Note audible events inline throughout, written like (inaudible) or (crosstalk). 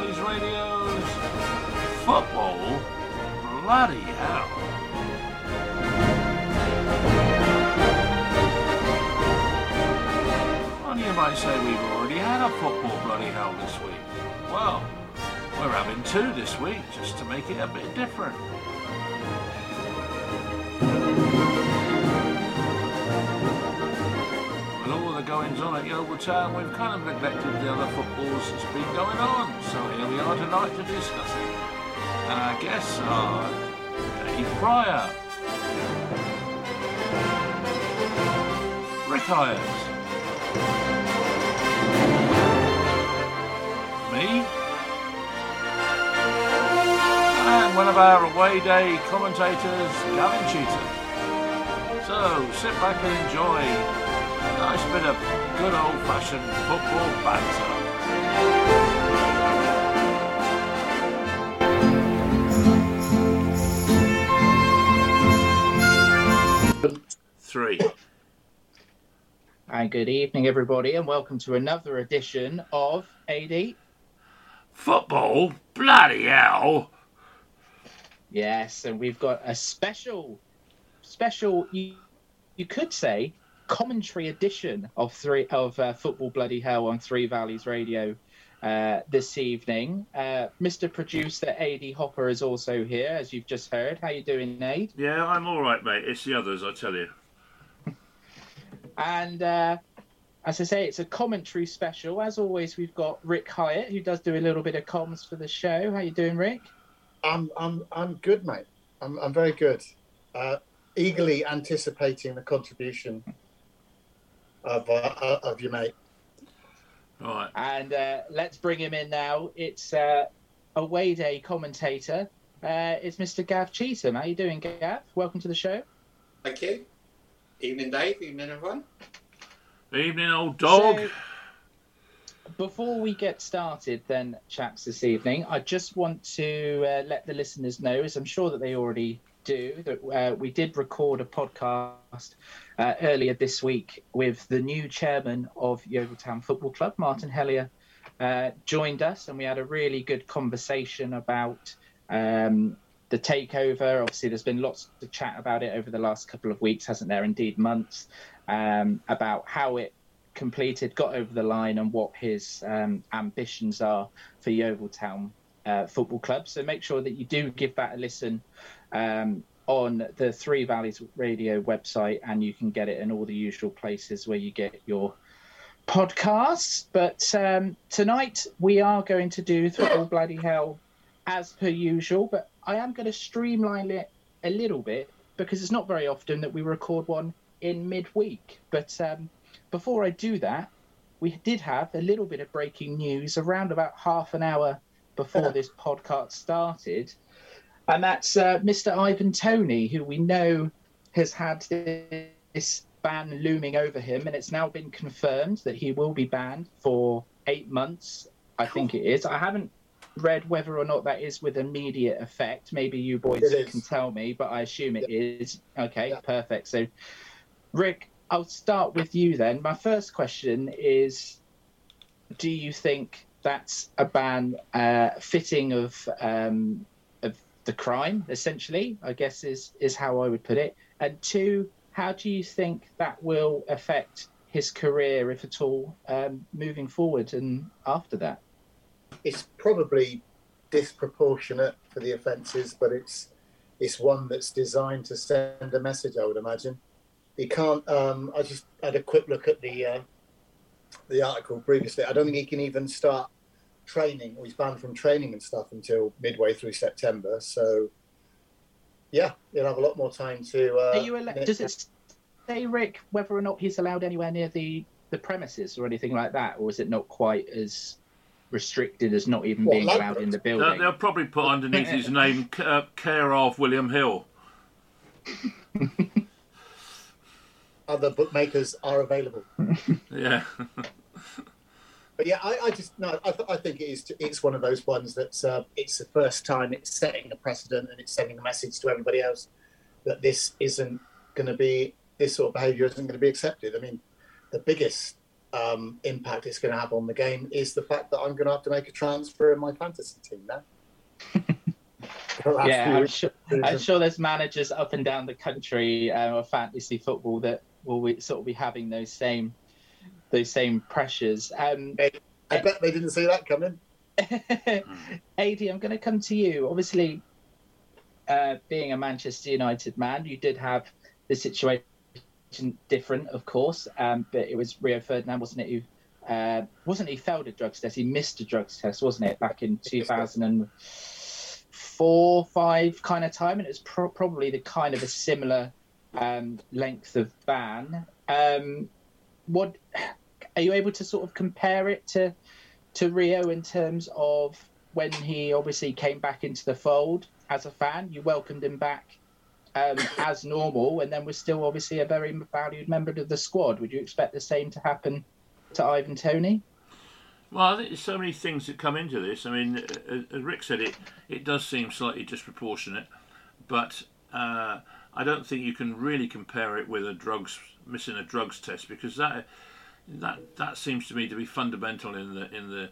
Valleys Radio's football. Bloody hell. You might say we've already had a football bloody hell this week. Well, we're having two this week just to make it a bit different. The on at Yeovil Town, we've kind of neglected the other footballs that's been going on. So here we are tonight to discuss it. And our guests are Dave Fryer, Rick Ayers, me, and one of our away day commentators, Gavin Cheatham. So sit back and enjoy nice bit of good old fashioned football banter. Three. And good evening, everybody, and welcome to another edition of AD. Football? Bloody hell! Yes, and we've got a special, special, you, you could say, commentary edition of three of uh, Football Bloody Hell on Three Valleys Radio uh, this evening. Uh, Mr. Producer AD Hopper is also here, as you've just heard. How you doing, Nate? Yeah, I'm all right, mate. It's the others, I tell you. (laughs) And uh, as I say, it's a commentary special. As always, we've got Rick Hyatt, who does do a little bit of comms for the show. How you doing, Rick? I'm I'm I'm good, mate. I'm I'm very good. Uh, eagerly anticipating the contribution of uh, of your mate. All right. And uh, let's bring him in now. It's uh, away day commentator. Uh, it's Mr. Gav Cheatham. How you doing, Gav? Welcome to the show. Thank you. Evening, Dave. Evening, everyone. Evening, old dog. So, before we get started, then, chaps, this evening, I just want to uh, let the listeners know, as I'm sure that they already do, that uh, we did record a podcast uh, earlier this week with the new chairman of Yeovil Town Football Club, Martin Hellier, uh, joined us, and we had a really good conversation about um, the takeover. Obviously, there's been lots of chat about it over the last couple of weeks, hasn't there? Indeed, months um, about how it completed, got over the line, and what his um, ambitions are for Yeovil Town uh, Football Club. So make sure that you do give that a listen um, on the Three Valleys Radio website, and you can get it in all the usual places where you get your podcasts. But um, tonight we are going to do Football Bloody Hell as per usual, but I am going to streamline it a little bit because it's not very often that we record one in midweek. But um, before I do that, we did have a little bit of breaking news around about half an hour before (laughs) this podcast started. And that's uh, Mr. Ivan Toney, who we know has had this ban looming over him. And it's now been confirmed that he will be banned for eight months, I think it is. I haven't read whether or not that is with immediate effect. Maybe you boys can tell me, but I assume it is. Okay, Yeah. perfect. So, Rick, I'll start with you then. My first question is Do you think that's a ban uh, fitting of um, of the crime, essentially? I guess is, is how I would put it. And two, how do you think that will affect his career, if at all, um, moving forward and after that? It's probably disproportionate for the offences, but it's it's one that's designed to send a message. I would imagine. He can't. Um, I just had a quick look at the uh, the article previously. I don't think he can even start training, or he's banned from training and stuff until midway through September. So, yeah, he'll have a lot more time to. Uh, Are you al- does it say, Rick, whether or not he's allowed anywhere near the, the premises or anything like that, or is it not quite as restricted as not even What, being allowed in the They'll, building? they'll probably put underneath his name (laughs) c- uh, care of William Hill. other bookmakers are available. (laughs) Yeah. (laughs) But yeah, I, I just no, I, th- I think it is. It's one of those ones that's uh, it's the first time it's setting a precedent and it's sending a message to everybody else that this isn't going to be this sort of behaviour isn't going to be accepted. I mean, the biggest um, impact it's going to have on the game is the fact that I'm going to have to make a transfer in my fantasy team now. (laughs) yeah, I'm sure, I'm sure, there's managers up and down the country uh, of fantasy football that will sort of be having those same those same pressures. Um, I bet they didn't see that coming. (laughs) Adi, I'm going to come to you. Obviously, uh, being a Manchester United man, you did have the situation different, of course, um, but it was Rio Ferdinand, wasn't it? Who uh, wasn't he failed a drugs test? He missed a drugs test, wasn't it, back in 2004, five kind of time, and it was pro- probably the kind of a similar um, length of ban. Um, what are you able to sort of compare it to to Rio in terms of when he obviously came back into the fold as a fan? You welcomed him back um, as normal, and then was still obviously a very valued member of the squad. Would you expect the same to happen to Ivan Toney? Well, I think there's so many things that come into this. I mean, as Rick said, it it does seem slightly disproportionate, but uh, I don't think you can really compare it with a drugs missing a drugs test because that that that seems to me to be fundamental in the in the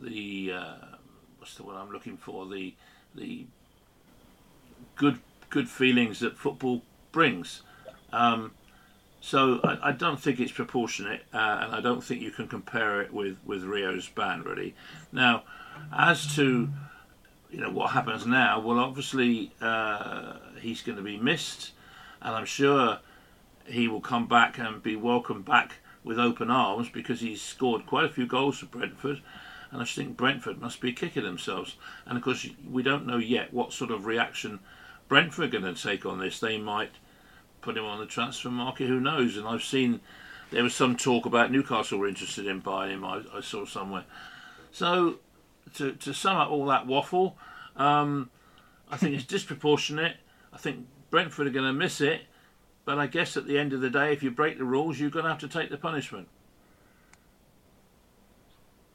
the uh, what's the word I'm looking for the the good good feelings that football brings. Um, so I, I, don't think it's proportionate, uh, and I don't think you can compare it with, with Rio's ban really. Now, as to you know what happens now, well, obviously uh, he's going to be missed, and I'm sure he will come back and be welcomed back with open arms because he's scored quite a few goals for Brentford. And I think Brentford must be kicking themselves. And of course, we don't know yet what sort of reaction Brentford are going to take on this. They might put him on the transfer market. Who knows? And I've seen there was some talk about Newcastle were interested in buying him. I, I saw somewhere. So to to sum up all that waffle, um, I think it's disproportionate. I think Brentford are going to miss it. But I guess at the end of the day, if you break the rules, you're going to have to take the punishment.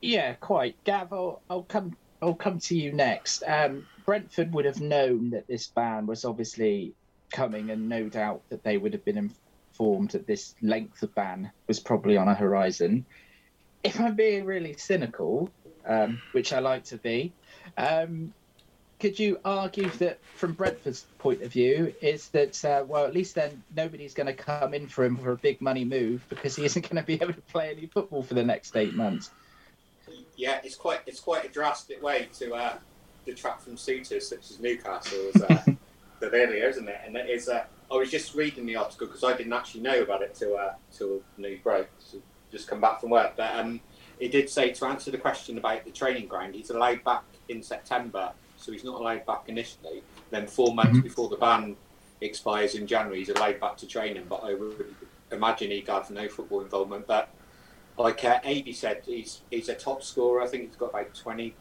Yeah, quite. Gav, I'll, I'll come. I'll come to you next. Um, Brentford would have known that this ban was obviously coming, and no doubt that they would have been informed that this length of ban was probably on a horizon. If I'm being really cynical, um, which I like to be, um, could you argue that from Brentford's point of view is that uh, well at least then nobody's going to come in for him for a big money move because he (laughs) isn't going to be able to play any football for the next eight months. Yeah, it's quite it's quite a drastic way to uh, detract from suitors such as Newcastle as uh, (laughs) earlier, isn't it? And it is. Uh, I was just reading the article because I didn't actually know about it till uh, till news broke. So just come back from work, but um, it did say to answer the question about the training ground, he's allowed back in September so he's not allowed back initially. Then four months mm-hmm. before the ban expires in January, he's allowed back to training. But I would imagine he'd have no football involvement. But like uh, Adi said, he's he's a top scorer. I think he's got about 20,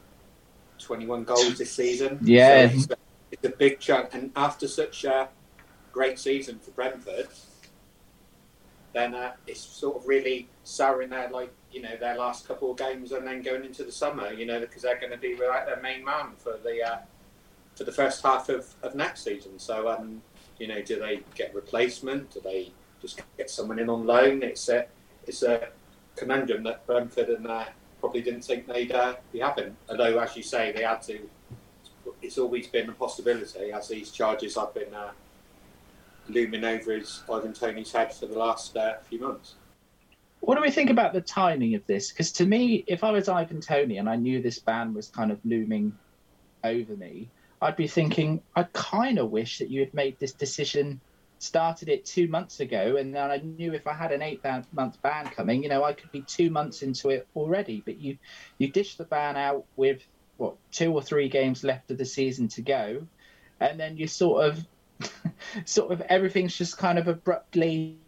21 goals this season. Yeah, so it's, a, it's a big chunk. And after such a great season for Brentford, then uh, it's sort of really souring their like you know their last couple of games and then going into the summer. You know because they're going to be without their main man for the uh, for the first half of, of next season. So um, you know, do they get replacement? Do they just get someone in on loan? It's a it's a conundrum that Brentford and uh, probably didn't think they'd uh, be having. Although, as you say, they had to. It's always been a possibility as these charges have been uh, looming over his Ivan Toney's head for the last uh, few months. What do we think about the timing of this? Because to me, if I was Ivan Toney and I knew this ban was kind of looming over me, I'd be thinking, I kind of wish that you had made this decision, started it two months ago, and then I knew if I had an eight month ban coming, you know, I could be two months into it already. But you, you dished the ban out with what two or three games left of the season to go, and then you sort of (laughs) sort of everything's just kind of abruptly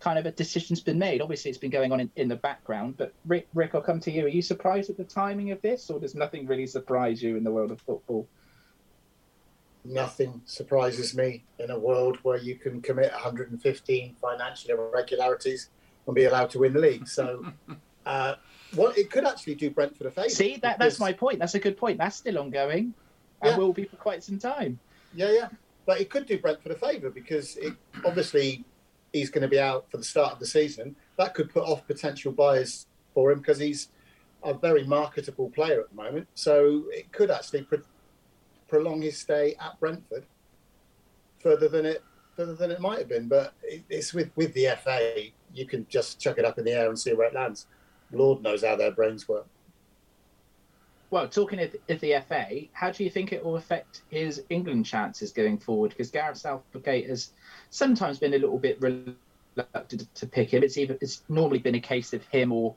kind of a decision's been made. Obviously, it's been going on in, in the background. But Rick, Rick, I'll come to you. Are you surprised at the timing of this, or does nothing really surprise you in the world of football? Nothing surprises me in a world where you can commit 115 financial irregularities and be allowed to win the league. So, (laughs) uh, well, it could actually do Brentford a favour. See, that, that's my point. That's a good point. That's still ongoing and yeah. will be for quite some time. Yeah, yeah. But it could do Brentford a favour because it obviously he's going to be out for the start of the season. that could put off potential buyers for him because he's a very marketable player at the moment. So it could actually pro- prolong his stay at Brentford further than it further than it might have been. But it, it's with with the FA, you can just chuck it up in the air and see where it lands. Lord knows how their brains work. Well, talking of, of the FA, how do you think it will affect his England chances going forward? Because Gareth Southgate has sometimes been a little bit reluctant to pick him. It's either it's normally been a case of him or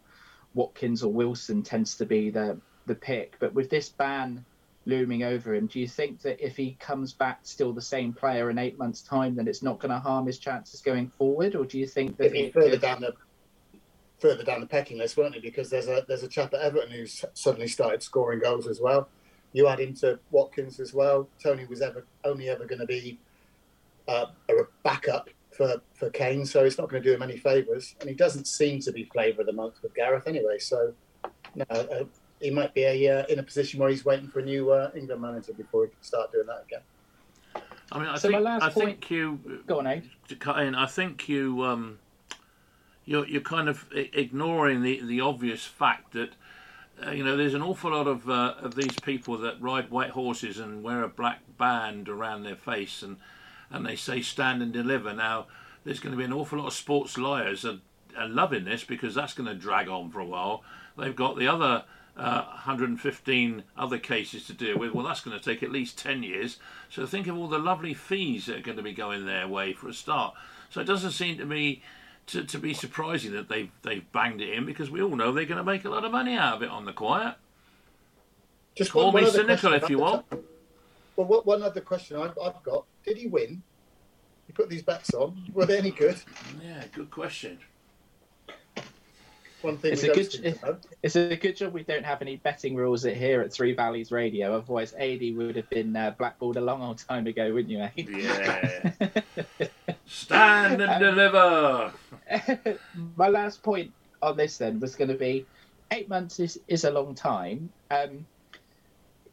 Watkins or Wilson tends to be the the pick. But with this ban looming over him, do you think that if he comes back still the same player in eight months' time, then it's not going to harm his chances going forward? Or do you think that If he further down the further down the pecking list, weren't he? Because there's a there's a chap at Everton who's suddenly started scoring goals as well. You add into Watkins as well. Toney was ever only ever going to be uh, a backup for for Kane, so it's not going to do him any favours. And he doesn't seem to be flavour of the month with Gareth anyway. So no, uh, he might be a, uh, in a position where he's waiting for a new uh, England manager before he can start doing that again. I mean, I So my think last I point- think you Go on, to cut in. I think you um, you're you're kind of ignoring the the obvious fact that. Uh, you know, there's an awful lot of uh, of these people that ride white horses and wear a black band around their face, and and they say stand and deliver. Now, there's going to be an awful lot of sports liars are, are loving this because that's going to drag on for a while. They've got the other uh, 115 other cases to deal with. Well, that's going to take at least 10 years. So think of all the lovely fees that are going to be going their way for a start. So it doesn't seem to me to, to be surprising that they've they've banged it in because we all know they're going to make a lot of money out of it on the quiet. Just Call me other cynical if you about want. the- Well, what, one other question I've, I've got: Did he win? He put these bets on. Were they any good? Yeah, good question. One thing It's a good- seem. It's a good job we don't have any betting rules here at Three Valleys Radio. Otherwise, AD would have been uh, blackballed a long old time ago, wouldn't you? Eh? Yeah. (laughs) Stand and Um, deliver. (laughs) My last point on this then was going to be eight months is, is a long time. Um,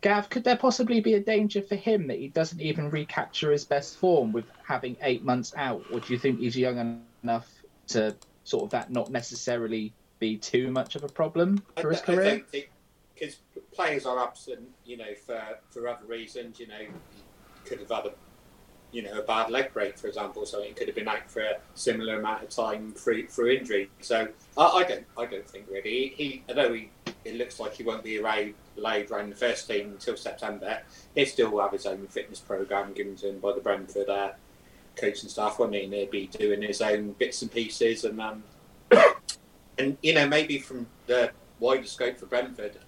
Gav, could there possibly be a danger for him that he doesn't even recapture his best form with having eight months out? Or do you think he's young enough to sort of that not necessarily be too much of a problem for his I career? because players are absent, you know, for for other reasons. You know, he could have had a you know a bad leg break, for example, so he could have been out for a similar amount of time through injury. So I, I don't I don't think really he although he it looks like he won't be allowed allowed around the first team until September. He still will have his own fitness program given to him by the Brentford uh, and staff. I mean, he'll be doing his own bits and pieces and. Um, (coughs) and you know maybe from the wider scope for Brentford,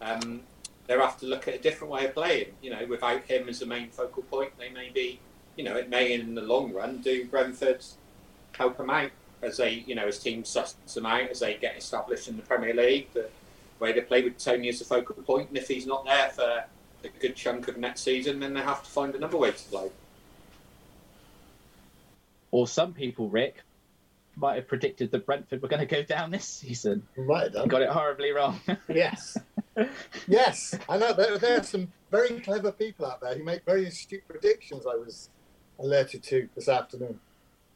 um, they'll have to look at a different way of playing. You know, without him as the main focal point, they may be, you know, it may in the long run do Brentford help them out as they, you know, as teams suss them out as they get established in the Premier League. The way they play with Toney as the focal point, and if he's not there for a good chunk of next season, then they have to find another way to play. Or some people, Rick, might have predicted that Brentford were going to go down this season. We might have. Got it horribly wrong. (laughs) Yes. yes. I know there, there are some very clever people out there who make very astute predictions I was alerted to this afternoon.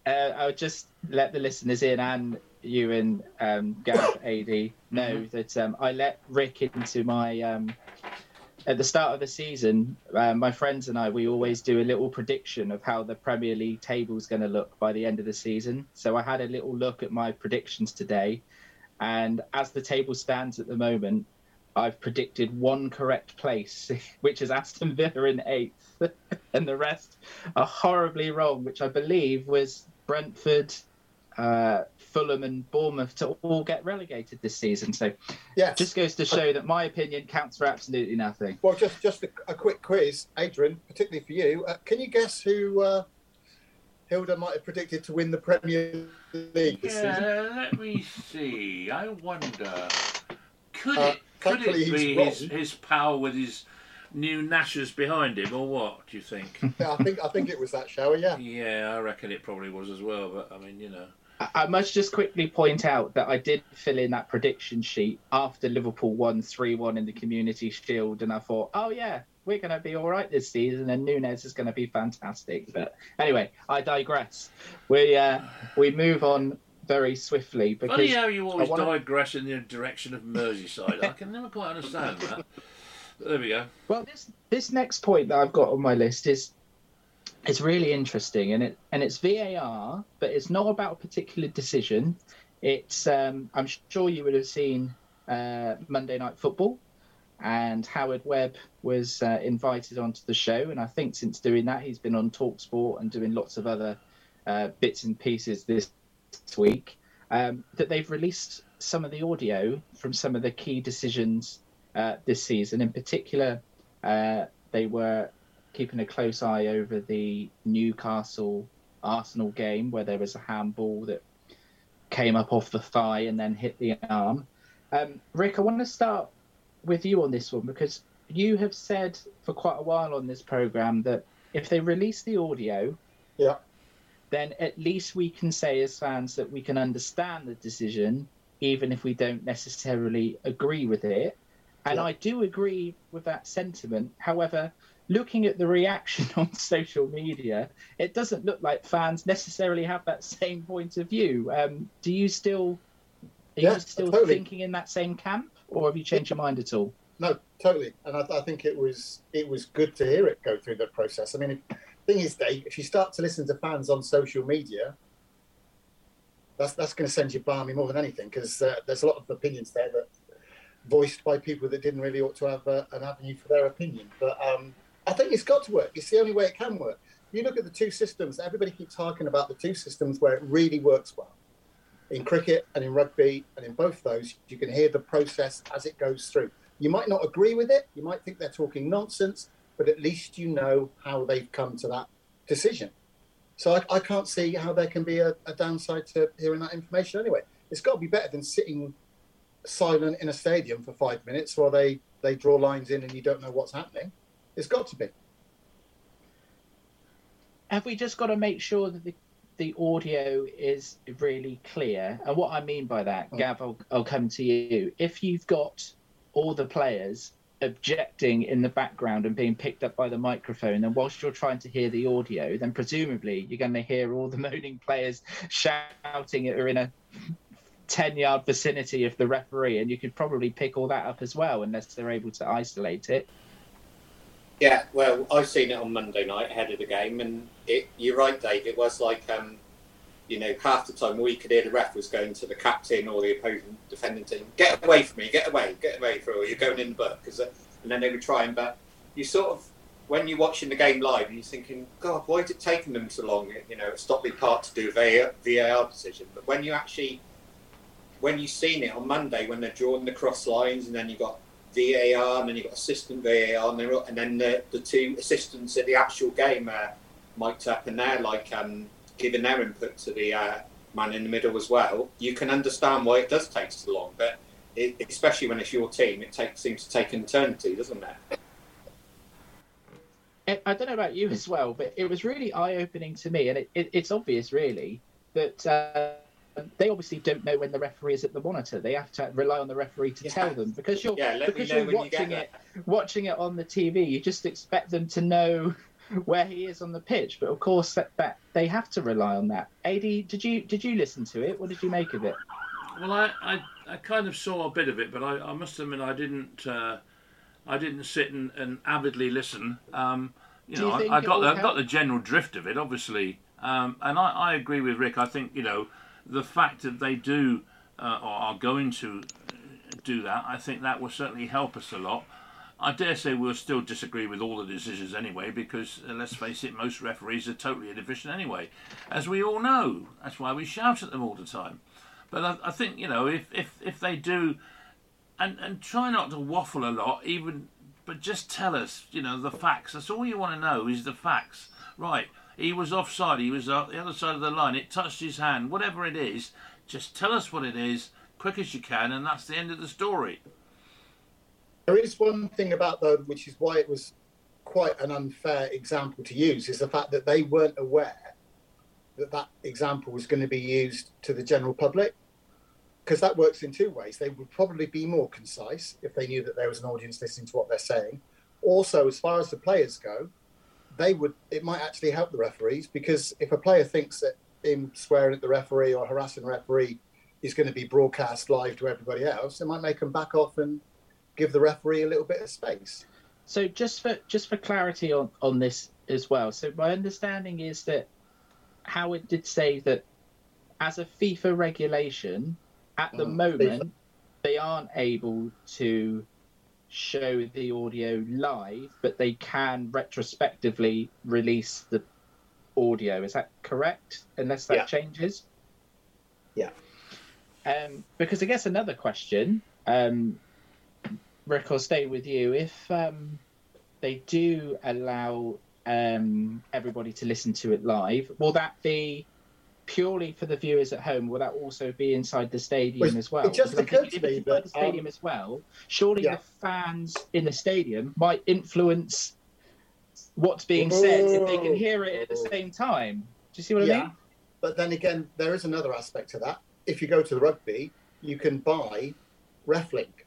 Uh, I would just let the listeners in and you and um, Gav (coughs) AD know that um, I let Rick into my. Um, at the start of the season, uh, my friends and I, we always do a little prediction of how the Premier League table is going to look by the end of the season. So I had a little look at my predictions today. And as the table stands at the moment, I've predicted one correct place, (laughs) which is Aston Villa in eighth, (laughs) and the rest are horribly wrong, which I believe was Brentford, uh, Fulham, and Bournemouth to all get relegated this season. So Yes. just goes to show that my opinion counts for absolutely nothing. well, just just a, a quick quiz, Adrian, particularly for you. Uh, can you guess who uh, Hilda might have predicted to win the Premier League this season? Yeah, let me see. I wonder. Could Uh, it could it be his, his power with his new Nashers behind him, or what? Do you think? (laughs) Yeah, I think I think it was that shower. Yeah. yeah, I reckon it probably was as well. But I mean, you know. I- I must just quickly point out that I did fill in that prediction sheet after Liverpool won 3 1 in the Community Shield, and I thought, oh, yeah, we're going to be all right this season, and Nunez is going to be fantastic. But anyway, I digress. We, uh, we move on very swiftly because Funny how you always wanna- digress in the direction of Merseyside. I can never quite understand that. But there we go. Well, this this next point that I've got on my list is it's really interesting, and it and it's VAR, but it's not about a particular decision. It's um, I'm sure you would have seen uh, Monday Night Football, and Howard Webb was uh, invited onto the show, and I think since doing that, he's been on Talksport and doing lots of other uh, bits and pieces this week. Um, that they've released some of the audio from some of the key decisions uh, this season. In particular, uh, they were keeping a close eye over the Newcastle Arsenal game where there was a handball that came up off the thigh and then hit the arm. Um, Rick, I want to start with you on this one because you have said for quite a while on this program that if they release the audio, Yeah. Then at least we can say as fans that we can understand the decision, even if we don't necessarily agree with it. And Yeah. I do agree with that sentiment. However, looking at the reaction (laughs) on social media, it doesn't look like fans necessarily have that same point of view. Um, do you still are Yeah, you still totally. thinking in that same camp, or have you changed your mind at all? No, totally, and I, I think it was it was good to hear it go through the process. I mean, thing is, Dave, if you start to listen to fans on social media, that's that's going to send you balmy more than anything because uh, there's a lot of opinions there that voiced by people that didn't really ought to have uh, an avenue for their opinion. But um, I think it's got to work. It's the only way it can work. You look at the two systems. Everybody keeps talking about the two systems where it really works well. In cricket and in rugby, and in both those, you can hear the process as it goes through. You might not agree with it. You might think they're talking nonsense, but at least you know how they've come to that decision. So I, I can't see how there can be a, a downside to hearing that information anyway. It's got to be better than sitting silent in a stadium for five minutes while they, they draw lines in and you don't know what's happening. It's got to be. have we just got to make sure that the the audio is really clear? And what I mean by that, Mm. Gav, I'll, I'll come to you. If you've got all the players objecting in the background and being picked up by the microphone, and whilst you're trying to hear the audio, then presumably you're going to hear all the (laughs) moaning players shouting or in a 10 yard vicinity of the referee, and you could probably pick all that up as well unless they're able to isolate it. Yeah, well, I've seen it on Monday night ahead of the game, and it, you're right, Dave. It was like, um, you know, half the time you could hear the ref was going to the captain or the opposing defending team, "Get away from me! Get away! Get away!" For or you're going in the book, because and then they were trying, but you sort of when you're watching the game live, and you're thinking, God, why is it taking them so long? You know, at Stockley Park to do a VAR decision, but when you actually when you've seen it on Monday when they're drawing the cross lines and then you've got VAR and then you've got assistant VAR and, and then the, the two assistants at the actual game are mic'd up and they're like um, giving their input to the uh, man in the middle as well. You can understand why it does take so long, but it, especially when it's your team, it takes seems to take an eternity, doesn't it? I don't know about you (laughs) as well, but it was really eye opening to me, and it, it, it's obvious, really, that uh, they obviously don't know when the referee is at the monitor. They have to rely on the referee to Yeah. tell them because you're Yeah, because you're when you watching it watching it on the TV. You just expect them to know where he is on the pitch, but of course that, that they have to rely on that. Ad, did you did you listen to it? What did you make of it? Well, I, I, I kind of saw a bit of it, but I, I must admit I didn't uh, I didn't sit and, and avidly listen. Um, you Do know, you I, I got the, I got the general drift of it, obviously, um, and I, I agree with Rick. I think you know the fact that they do uh, or are going to do that, I think that will certainly help us a lot. I dare say we'll still disagree with all the decisions anyway, because uh, let's face it, most referees are totally inefficient anyway, as we all know. That's why we shout at them all the time. But I, I think you know if, if, if they do, and and try not to waffle a lot, even, but just tell us you know the facts. That's all you want to know is the facts. Right? He was offside. He was at the other side of the line. It touched his hand. Whatever it is, just tell us what it is, quick as you can, and that's the end of the story. There is one thing about though, which is why it was quite an unfair example to use, is the fact that they weren't aware that that example was going to be used to the general public. Because that works in two ways. They would probably be more concise if they knew that there was an audience listening to what they're saying. Also, as far as the players go, they would it might actually help the referees because if a player thinks that him swearing at the referee or harassing the referee is going to be broadcast live to everybody else, it might make them back off and give the referee a little bit of space. So just for just for clarity on on this as well. So my understanding is that Howard did say that as a FIFA regulation, at the Mm, moment FIFA. they aren't able to show the audio live, but they can retrospectively release the audio. Is that correct? Unless that Yeah. changes. Yeah. Um, because I guess another question, um, Rick, I'll stay with you. If um, they do allow um, everybody to listen to it live, will that be purely for the viewers at home? Will that also be inside the stadium Well, as well? it just occurred to me that, the stadium um, as well. Surely yeah. the fans in the stadium might influence what's being said if they can hear it at the same time. Do you see what I mean? But then again, there is another aspect to that. If you go to the rugby, you can buy RefLink.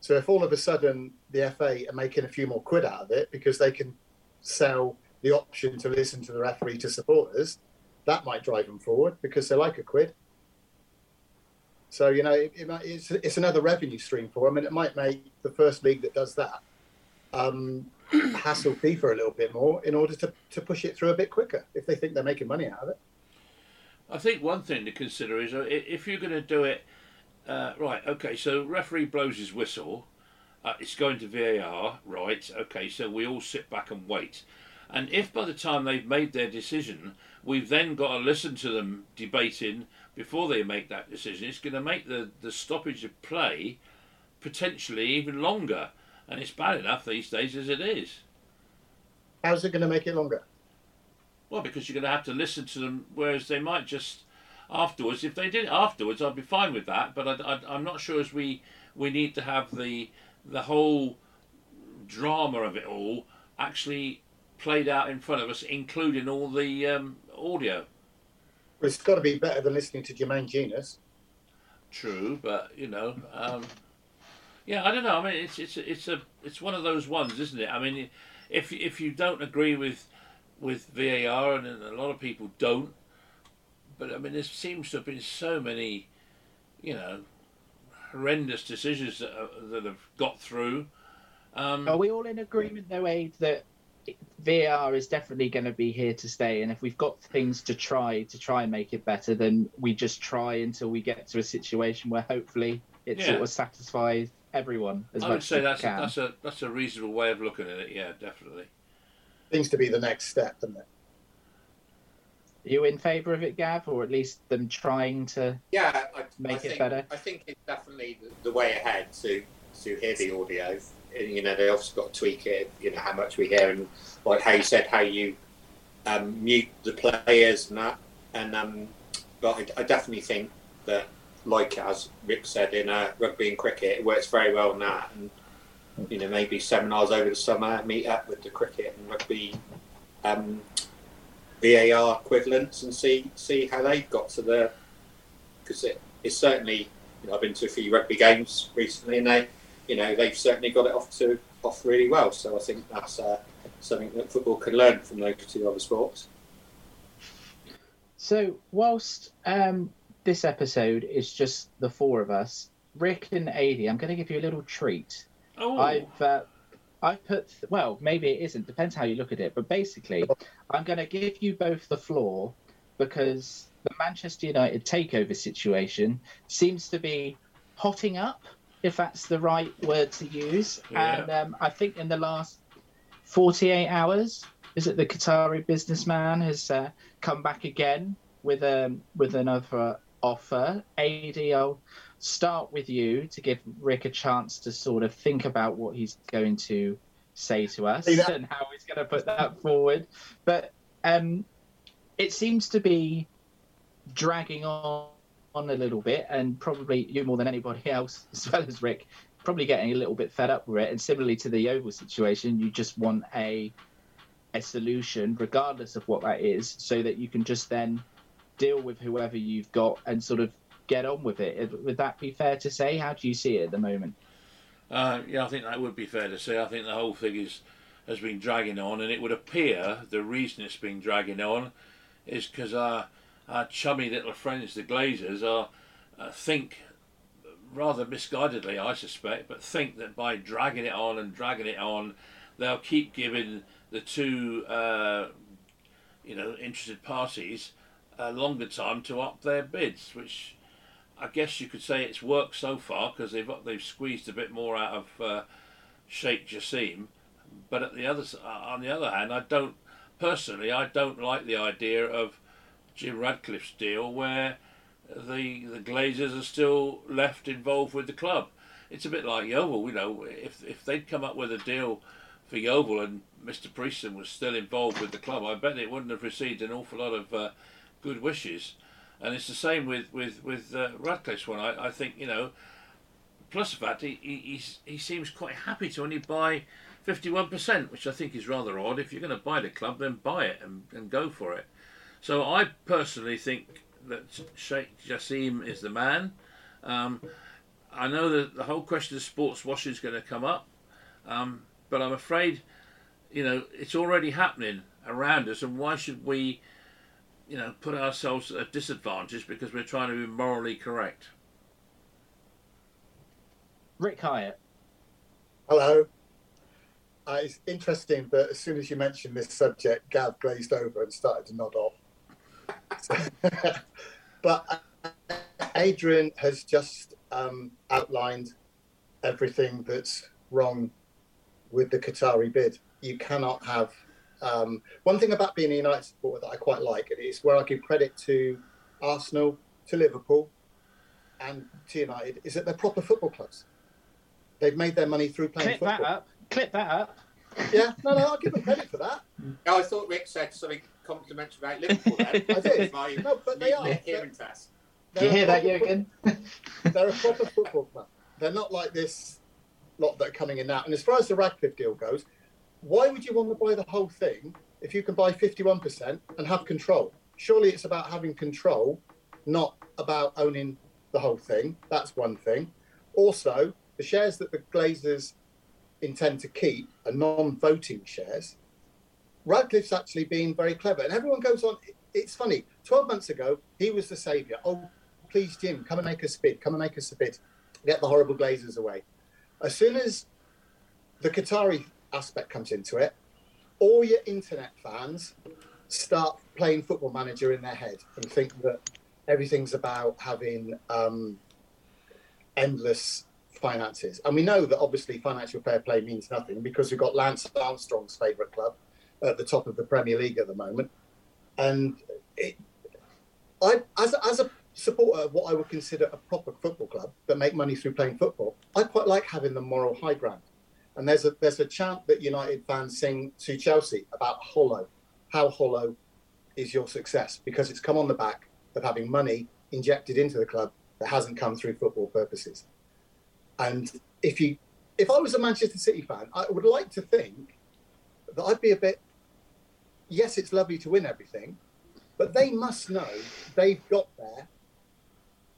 So if all of a sudden the FA are making a few more quid out of it because they can sell the option to listen to the referee to supporters, that might drive them forward because they like a quid. So you know, it, it it's it's another revenue stream for them, and it might make the first league that does that um, (coughs) hassle FIFA a little bit more in order to, to push it through a bit quicker if they think they're making money out of it. I think one thing to consider is uh, if you're going to do it, uh, right, okay, so referee blows his whistle, uh, it's going to VAR, right, okay, so we all sit back and wait. And if by the time they've made their decision, we've then got to listen to them debating before they make that decision, it's going to make the, the stoppage of play potentially even longer. And it's bad enough these days as it is. How's it going to make it longer? Well, because you're going to have to listen to them, whereas they might just afterwards. If they did it afterwards, I'd be fine with that. But I, I'm not sure as we we need to have the the whole drama of it all actually played out in front of us, including all the um, audio. Well, it's got to be better than listening to Jermaine Jenas. True, but you know, um, yeah, I don't know. I mean, it's it's it's a it's one of those ones, isn't it? I mean, if if you don't agree with with VAR, and a lot of people don't, but I mean, there seems to have been so many, you know, horrendous decisions that are, that have got through. Um, Are we all in agreement, though, Aid, that VR is definitely going to be here to stay? And if we've got things to try to try and make it better, then we just try until we get to a situation where hopefully it Yeah. sort of satisfies everyone as I much would say as that's it a, can. that's a that's a reasonable way of looking at it. Yeah, definitely. Seems to be the next step, doesn't it? Are you in favour of it, Gav, or at least them trying to? Yeah, I, Make I it think, better. I think it's definitely the, the way ahead to to hear the audio. And, you know, they obviously got to tweak it. You know how much we hear, and like how you said, how you um, mute the players and that. And um, but I, I definitely think that, like as Rick said in uh, rugby and cricket, it works very well in that. And you know, maybe seminars over the summer, meet up with the cricket and rugby um, VAR equivalents and see see how they've got to the because it, it's certainly you know, I've been to a few rugby games recently and they you know they've certainly got it off to off really well. So I think that's uh, something that football can learn from those two other sports. So, whilst um, this episode is just the four of us, Rick and Adi, I'm going to give you a little treat. Oh, I've uh, I've put well, maybe it isn't. Depends how you look at it. But basically, I'm going to give you both the floor because the Manchester United takeover situation seems to be hotting up, if that's the right word to use. Yeah. And um, I think in the last 48 hours, is it the Qatari businessman has uh, come back again with um with another offer? Ad, I'll start with you to give Rick a chance to sort of think about what he's going to say to us that? and how he's going to put that forward. But um, it seems to be dragging on, on a little bit, and probably you more than anybody (laughs) else, as well as Rick, probably getting a little bit fed up with it. And similarly to the Yeovil situation, you just want a a solution, regardless of what that is, so that you can just then deal with whoever you've got and sort of get on with it. Would that be fair to say? How do you see it at the moment? Uh, yeah, I think that would be fair to say. I think the whole thing is has been dragging on, and it would appear the reason it's been dragging on is because our our chummy little friends, the Glazers, are uh, think rather misguidedly, I suspect, but think that by dragging it on and dragging it on, they'll keep giving the two, uh, you know, interested parties a longer time to up their bids, which I guess you could say it's worked so far because they've they've squeezed a bit more out of uh, Sheikh Jassim. But at the other on the other hand, I don't personally I don't like the idea of Jim Ratcliffe's deal where the the Glazers are still left involved with the club. It's a bit like Yeovil, you know. If if they'd come up with a deal for Yeovil and Mr. Priestnall was still involved with the club, I bet it wouldn't have received an awful lot of uh, good wishes. And it's the same with with with uh, Ratcliffe's one. I, I think you know. Plus the fact he, he he seems quite happy to only buy fifty one percent, which I think is rather odd. If you're going to buy the club, then buy it and, and go for it. So I personally think that Sheikh Jassim is the man. Um, I know that the whole question of sports washing is going to come up, um, but I'm afraid, you know, it's already happening around us, and why should we, you know, put ourselves at a disadvantage because we're trying to be morally correct? Rick Hyatt. Hello. Uh, it's interesting that as soon as you mentioned this subject, Gav glazed over and started to nod off. (laughs) but Adrian has just um, outlined everything that's wrong with the Qatari bid. You cannot have um, one thing about being a United supporter that I quite like, and it's where I give credit to Arsenal, to Liverpool, and to United, is that they're proper football clubs. They've made their money through playing Clip football. that up. Clip that up. Yeah, no, no, I'll give them credit for that. (laughs) Oh, I thought Rick said something complimentary about Liverpool. Then. (laughs) I did. My No, but they are. hearing test. Do you They're hear that, proper Jurgen? they're a proper football club. They're not like this lot that are coming in now. And as far as the Ratcliffe deal goes, why would you want to buy the whole thing if you can buy 51% and have control? Surely it's about having control, not about owning the whole thing. That's one thing. Also, the shares that the Glazers intend to keep are non voting shares. Ratcliffe's actually been very clever. And everyone goes on. It's funny. 12 months ago, he was the saviour. Oh, please, Jim, come and make us a bid. Come and make us a bid. Get the horrible Glazers away. As soon as the Qatari aspect comes into it, all your internet fans start playing football manager in their head and think that everything's about having um, endless finances. And we know that obviously financial fair play means nothing because we've got Lance Armstrong's favourite club at the top of the Premier League at the moment. And it, I, as, as a supporter of what I would consider a proper football club that make money through playing football, I quite like having the moral high ground. And there's a there's a chant that United fans sing to Chelsea about hollow. How hollow is your success? Because it's come on the back of having money injected into the club that hasn't come through football purposes. And if you if I was a Manchester City fan, I would like to think that I'd be a bit yes, it's lovely to win everything, but they must know they've got there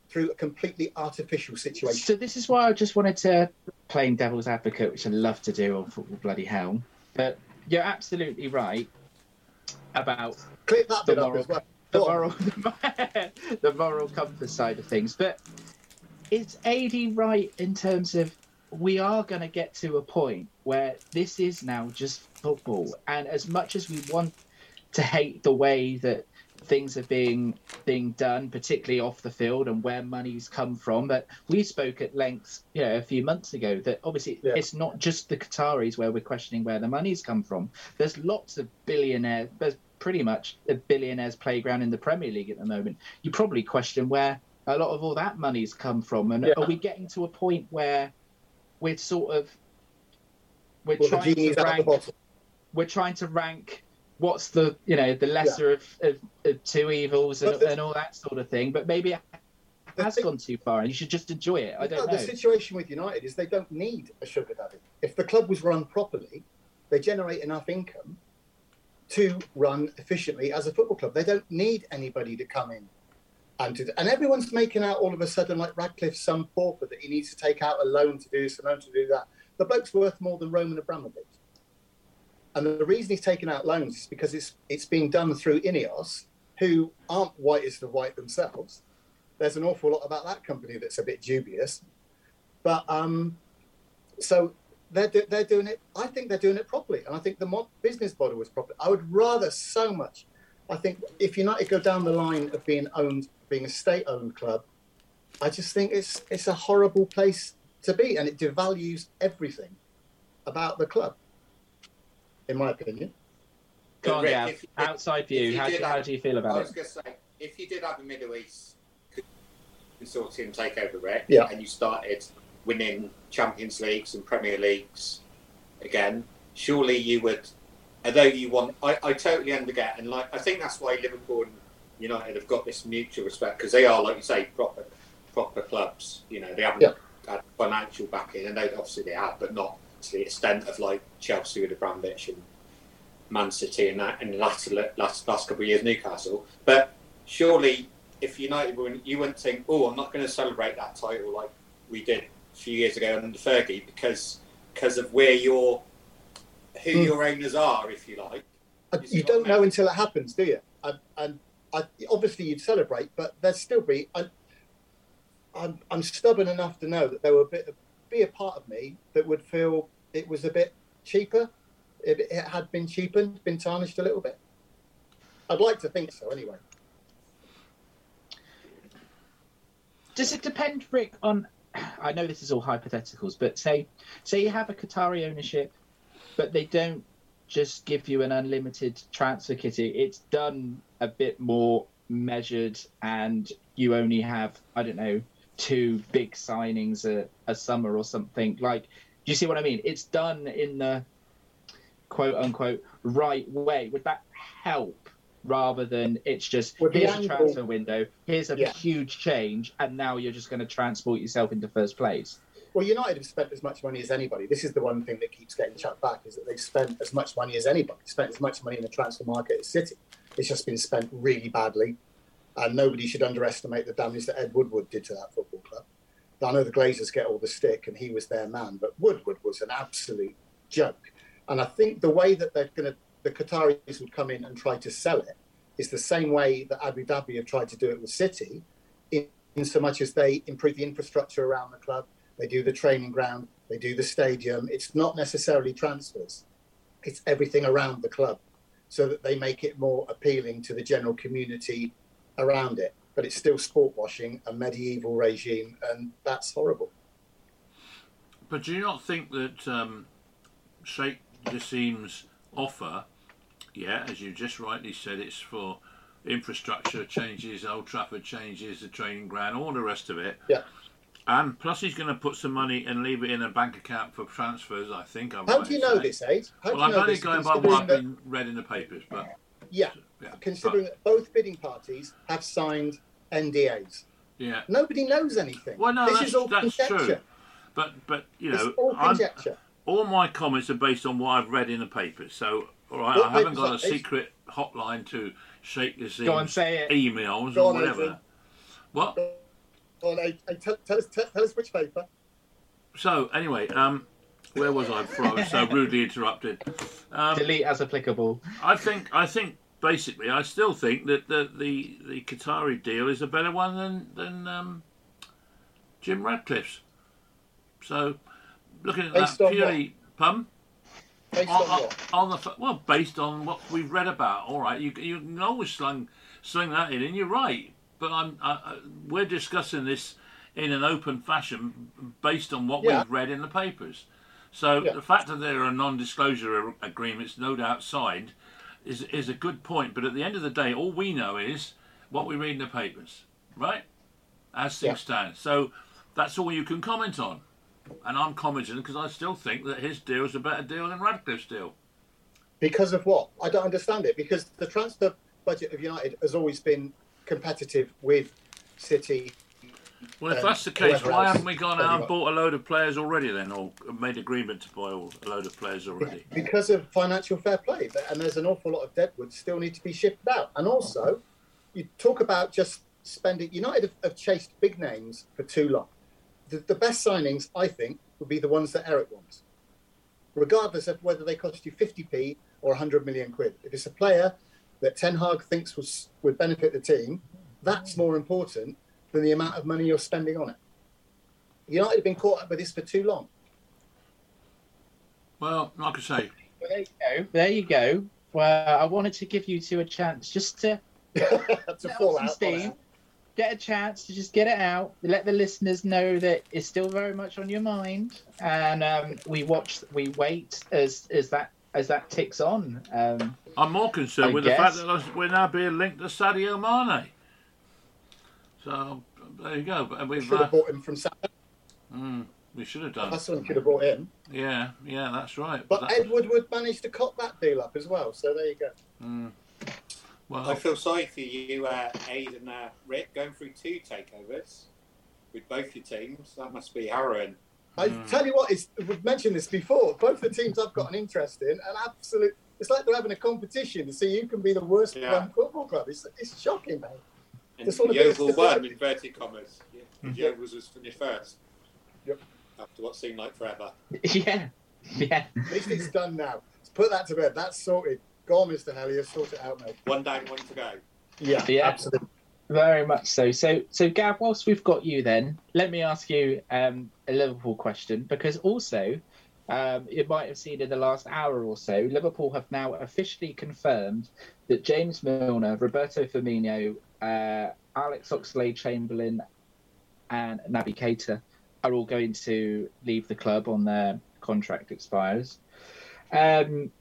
through a completely artificial situation. So this is why I just wanted to playing devil's advocate, which I love to do on Football Bloody Hell. But you're absolutely right about Clip that the moral, as well. the moral, (laughs) the moral compass side of things. But is AD right in terms of we are going to get to a point where this is now just football, and as much as we want to hate the way that things are being being done, particularly off the field and where money's come from. But we spoke at length, you know, a few months ago that obviously Yeah. it's not just the Qataris where we're questioning where the money's come from. There's lots of billionaires. There's pretty much a billionaires playground in the Premier League at the moment. You probably question where a lot of all that money's come from, and Yeah. are we getting to a point where we're sort of we're Well, trying to rank we're trying to rank what's the you know the lesser of, of, of two evils and, and all that sort of thing but maybe it has thing- gone too far and you should just enjoy it i don't know The situation with United is they don't need a sugar daddy. If the club was run properly, they generate enough income to run efficiently as a football club. They don't need anybody to come in and to. And everyone's making out all of a sudden like Ratcliffe's some pauper that he needs to take out a loan to do this, a loan to do that. The bloke's worth more than Roman Abramovich. And the reason he's taken out loans is because it's it's being done through Ineos, who aren't white as the white themselves. There's an awful lot about that company that's a bit dubious. But um, so they're, do, they're doing it. I think they're doing it properly. And I think the mo- business model was proper. I would rather so much. I think if United go down the line of being owned, being a state owned club, I just think it's it's a horrible place to be, and it devalues everything about the club, in my opinion. Go on, Rick, Gav. if Outside view, you how, did do- how do you feel I about was it? going to say, if you did have a Middle East consortium take over Rick, Yeah. and you started winning Champions Leagues and Premier Leagues again, surely you would, although you want, I, I totally underget, and like I think that's why Liverpool and United have got this mutual respect because they are, like you say, proper proper clubs. You know, they haven't Yeah. had financial backing, and they obviously they have, but not to the extent of like Chelsea with Abramovich and Man City and that, and the last, last last couple of years Newcastle. But surely, if United were, you wouldn't think, oh, I'm not going to celebrate that title like we did a few years ago under Fergie because because of where your who Hmm. your owners are, if you like. Uh, You You don't know until it happens, do you? And, and I, obviously you'd celebrate, but there'd still be. I, I'm, I'm stubborn enough to know that there would be, be a part of me that would feel it was a bit cheaper. If it had been cheapened, been tarnished a little bit. I'd like to think so, anyway. Does it depend, Rick, on? (clears throat) I know this is all hypotheticals, but say say you have a Qatari ownership, but they don't just give you an unlimited transfer kitty. It's done a bit more measured, and you only have I don't know two big signings a, a summer or something. Like, do you see what I mean? It's done in the quote unquote right way. Would that help? Rather than it's just here's a transfer window, here's a Yeah. huge change, and now you're just going to transport yourself into first place. Well, United have spent as much money as anybody. This is the one thing that keeps getting chucked back is that they've spent as much money as anybody. Spent as much money in the transfer market as City. It's just been spent really badly, and nobody should underestimate the damage that Ed Woodward did to that football club. I know the Glazers get all the stick, and he was their man, but Woodward was an absolute joke. And I think the way that they're going to, the Qataris would come in and try to sell it is the same way that Abu Dhabi have tried to do it with City, in, in so much as they improve the infrastructure around the club, they do the training ground, they do the stadium. It's not necessarily transfers, it's everything around the club so that they make it more appealing to the general community around it. But it's still sport washing, a medieval regime, and that's horrible. But do you not think that um, Sheikh Jassim's offer, yeah, as you just rightly said, it's for infrastructure changes, Old Trafford changes, the training ground, all the rest of it. Yeah. And plus, he's going to put some money and leave it in a bank account for transfers. I think. I'm How right do you know saying. this, Age? How Well, I'm know only this? going by what I've been read in the papers, but Yeah, yeah, considering that both bidding parties have signed NDAs. yeah. Nobody knows anything. Well, no, this that's, is all that's conjecture. true. But but you know, all I'm, conjecture. all my comments are based on what I've read in the papers. So, all right, What I haven't got a secret hotline to shake the Go on, say it. emails Go or on, whatever. Adrian. What? Go on, tell, tell, us, tell, tell us which paper. So anyway, um, where was I before I was so rudely interrupted? Um, Delete as applicable. I think I think basically I still think that the the, the Qatari deal is a better one than than um, Jim Ratcliffe's. So looking at Based that purely, pum. Based on, on on, the well, based on what we've read about. All right, you you can always sling sling that in, and you're right. But I'm I, I, we're discussing this in an open fashion based on what Yeah. we've read in the papers. So Yeah. the fact that there are non-disclosure agreements, no doubt signed, is is a good point. But at the end of the day, all we know is what we read in the papers, right? As things stand. So that's all you can comment on. And I'm commenting because I still think that his deal is a better deal than Ratcliffe's deal. Because of what? I don't understand it. Because the transfer budget of United has always been competitive with City. Well, if Um, that's the case, why else haven't we gone out and bought a load of players already then, or made agreement to buy all, a load of players already? Because of financial fair play. And there's an awful lot of deadwood still need to be shipped out. And also, you talk about just spending. United have, have chased big names for too long. The, the best signings, I think, would be the ones that Eric wants, regardless of whether they cost you 50p or 100 million quid. If it's a player that Ten Hag thinks was, would benefit the team, that's more important than the amount of money you're spending on it. United have been caught up with this for too long. Well, like I say, Well, there you go. There you go. Well, I wanted to give you two a chance just to (laughs) to fall off some out. steam, get a chance to just get it out, let the listeners know that it's still very much on your mind, and um, we watch, we wait as as that as that ticks on. Um, I'm more concerned I with the fact that we're now being linked to Sadio Mane. So there you go. And we've Should uh, have bought him from South. mm, we should have done. That's when could have brought him. Yeah, yeah, that's right. But that- Ed Woodward managed to cop that deal up as well. So there you go. mm, I feel sorry for you, uh, Aid and uh, Rick, going through two takeovers with both your teams. That must be harrowing. I Mm. tell you what, it's, we've mentioned this before. Both the teams I've got an interest in, and absolute. It's like they're having a competition to see who can be the worst Yeah. football club. It's, it's shocking, man. And Just want a of Yeovil won, stability. inverted commas. Yeah, Yeovils was finished first. Yep. After what seemed like forever. (laughs) yeah, yeah. At least it's done now. Let's put that to bed. That's sorted. Go on, Mr. Hellier. Sort it out, mate. One down, one to go. Yeah, Yeah. absolutely. Very much so. So, so Gav, whilst we've got you, then let me ask you um, a Liverpool question because also, um, you might have seen in the last hour or so, Liverpool have now officially confirmed that James Milner, Roberto Firmino, uh, Alex Oxlade-Chamberlain, and Naby Keita are all going to leave the club on their contract expires. Um,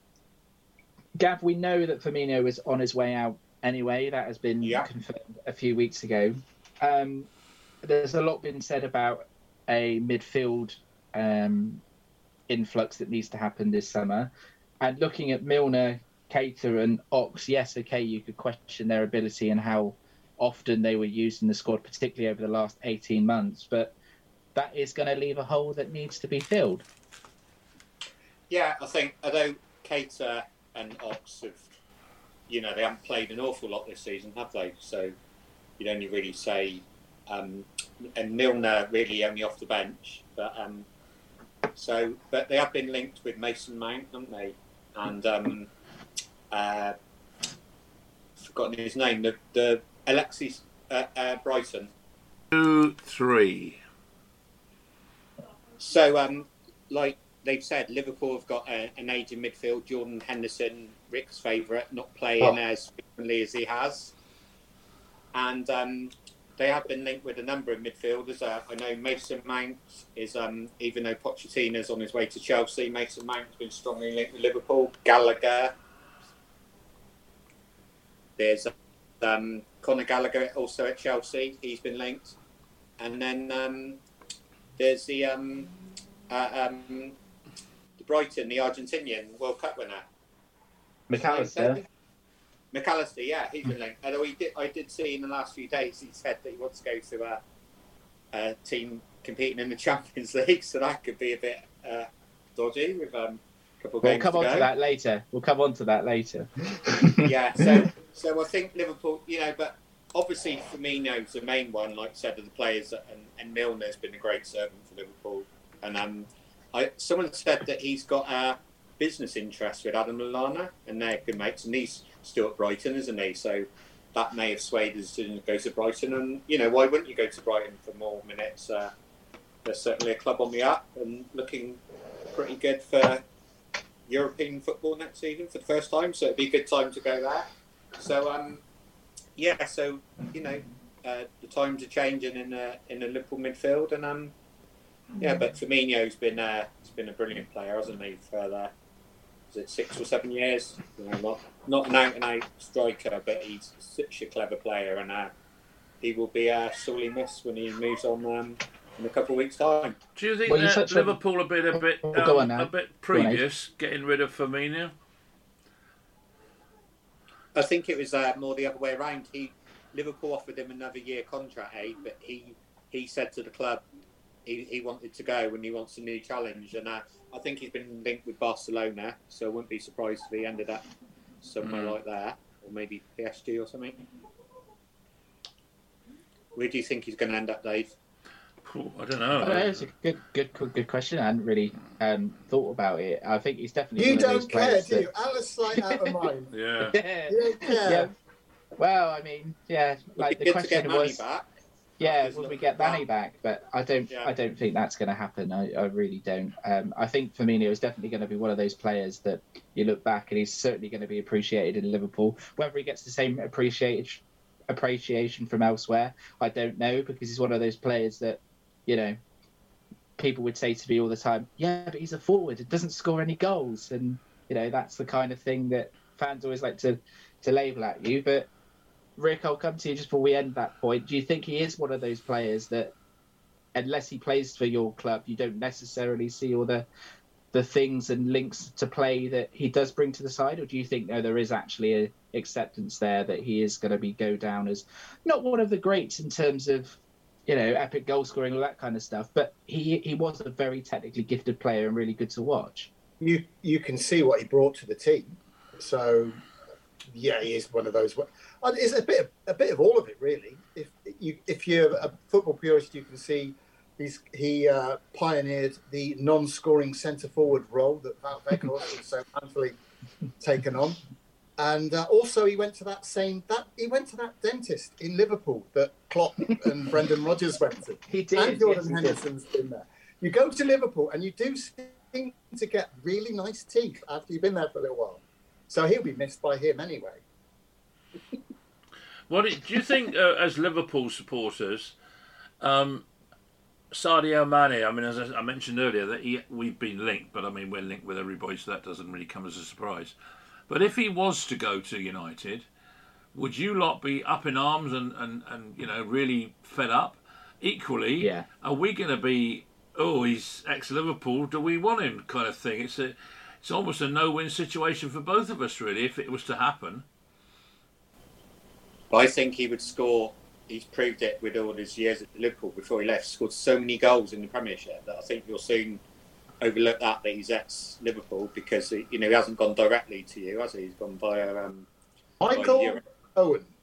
Gav, we know that Firmino is on his way out anyway. That has been Yeah. confirmed a few weeks ago. Um, there's a lot been said about a midfield um, influx that needs to happen this summer. And looking at Milner, Keita, and Ox, yes, okay, you could question their ability and how often they were used in the squad, particularly over the last 18 months. But that is going to leave a hole that needs to be filled. Yeah, I think although Keita and Ox have, you know, they haven't played an awful lot this season, have they? So you'd only really say, um, and Milner really only off the bench, but um, so but they have been linked with Mason Mount, haven't they? And um, uh, forgotten his name, the the Alexis uh, uh, Brighton. two, three. So, um, like they've said, Liverpool have got a, an aging midfield. Jordan Henderson, Rick's favourite, not playing Oh. as frequently as he has. And um, they have been linked with a number of midfielders. Uh, I know Mason Mount is, um, even though Pochettino's on his way to Chelsea, Mason Mount's been strongly linked with Liverpool. Gallagher. There's um, Conor Gallagher also at Chelsea. He's been linked. And then um, there's the um, uh, um, the Brighton, the Argentinian World Cup winner. Mac Allister. Mac Allister, yeah, he's been linked. Although he did, I did see in the last few days he said that he wants to go to a, a team competing in the (laughs) Champions League, so that could be a bit uh, dodgy with um, a couple of We'll games come to on go. to that later. We'll come on to that later. (laughs) yeah, so (laughs) so I think Liverpool, you know, but obviously Firmino's the main one, like I said, of the players, and, and Milner's been a great servant for Liverpool. And um, I someone said that he's got a business interest with Adam Lallana, and they're good mates, and he's at Brighton, isn't he? So that may have swayed his decision to go to Brighton, and you know, why wouldn't you go to Brighton for more minutes? Uh, there's certainly a club on the up and looking pretty good for European football next season for the first time, so it'd be a good time to go there. So, um, yeah, so you know, uh, the times are changing in the in the Liverpool midfield, and um, yeah, but Firmino's been uh, he's been a brilliant player, hasn't he? For the is it six or seven years? You know, not not an out and out striker, but he's such a clever player, and uh, he will be uh, sorely missed when he moves on um, in a couple of weeks' time. Do you think Well, that touched on- Liverpool have been a bit Oh, um, on now. a bit Go on, Aid. previous getting rid of Firmino? I think it was uh, more the other way around. He Liverpool offered him another year contract, eh? But he he said to the club he, he wanted to go and he wants a new challenge. And uh, I think he's been linked with Barcelona, so I wouldn't be surprised if he ended up somewhere Mm. like that, or maybe PSG or something. Where do you think he's going to end up, Dave? I don't know. It's a good, good, good, good question. I hadn't really um, thought about it. I think he's definitely. You one of those don't care, players do that- you? Alice slight out of (laughs) mind. yeah. yeah. (laughs) You don't care. yeah. Well, I mean, yeah. Like the good to get question was, back. Yeah, will we get that. Back? But I don't. Yeah. I don't think that's going to happen. I, I really don't. Um, I think Firmino is definitely going to be one of those players that you look back and he's certainly going to be appreciated in Liverpool. Whether he gets the same appreciation appreciation from elsewhere, I don't know because he's one of those players that, you know, people would say to me all the time, "Yeah, but he's a forward. It doesn't score any goals," and you know that's the kind of thing that fans always like to to label at you. But Rick, I'll come to you just before we end that point. Do you think he is one of those players that, unless he plays for your club, you don't necessarily see all the the things and links to play that he does bring to the side, or do you think no, there is actually a acceptance there that he is going to be go down as not one of the greats in terms of you know epic goal scoring all that kind of stuff, but he he was a very technically gifted player and really good to watch. you you can see what he brought to the team. So, yeah, he is one of those. and It's a bit of, a bit of all of it, really. If you if you're a football purist, you can see he's he uh, pioneered the non-scoring centre forward role that Val Weghorst has so (laughs) manfully taken on. And uh, also, he went to that same that he went to that dentist in Liverpool that Klopp and (laughs) Brendan Rodgers went to He did. and Jordan yes. Henderson's been there. You go to Liverpool and you do seem to get really nice teeth after you've been there for a little while. So he'll be missed by him anyway. What do do you think, uh, as Liverpool supporters, um, Sadio Mane? I mean, as I I mentioned earlier, that he, we've been linked, but I mean, we're linked with everybody, so that doesn't really come as a surprise. But if he was to go to United, would you lot be up in arms and, and, and you know really fed up? Equally, Yeah. are we going to be? Oh, he's ex Liverpool. Do we want him? Kind of thing. It's a, it's almost a no-win situation for both of us, really, if it was to happen. I think he would score. He's proved it with all his years at Liverpool before he left. Scored so many goals in the Premiership that I think you'll soon overlook that that he's ex Liverpool because you know he hasn't gone directly to you, has he? He's gone via um, Michael Europe. Owen. (laughs)